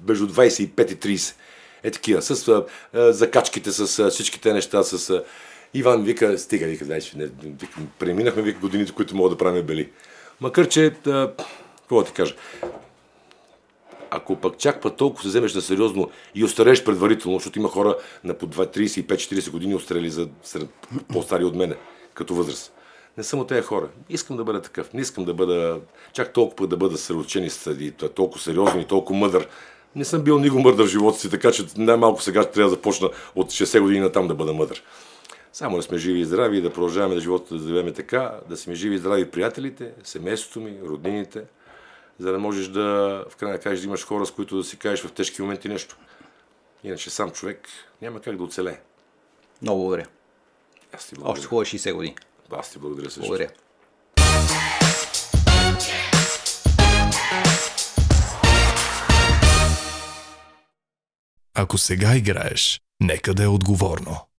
между 25 и 30. Е такива, с а, а, закачките, с а, всичките неща, с... А, Иван вика, стига, вика, дай, не, вика, преминахме вика, годините, които мога да правим бели. Макар, че, а, какво ти кажа, ако пък чак път толкова се вземеш на сериозно и остарееш предварително, защото има хора на по 35-40 години острели за по-стари от мене, като възраст. Не съм от тези хора. Искам да бъда такъв. Не искам да бъда чак толкова да бъда съсредоточен и толкова сериозен и толкова мъдър. Не съм бил никога мъдър в живота си, така че най-малко сега трябва да започна от 60 години на там да бъда мъдър. Само да сме живи и здрави и да продължаваме да живота да живеем така, да сме живи и здрави приятелите, семейството ми, роднините, за да можеш да, в крайна кажеш, да имаш хора, с които да си кажеш в тежки моменти нещо. Иначе сам човек няма как да оцелее. Много благодаря. Аз ти благодаря. Още хубави 60 години. Аз ти благодаря също. Благодаря. Ако сега играеш, нека да е отговорно.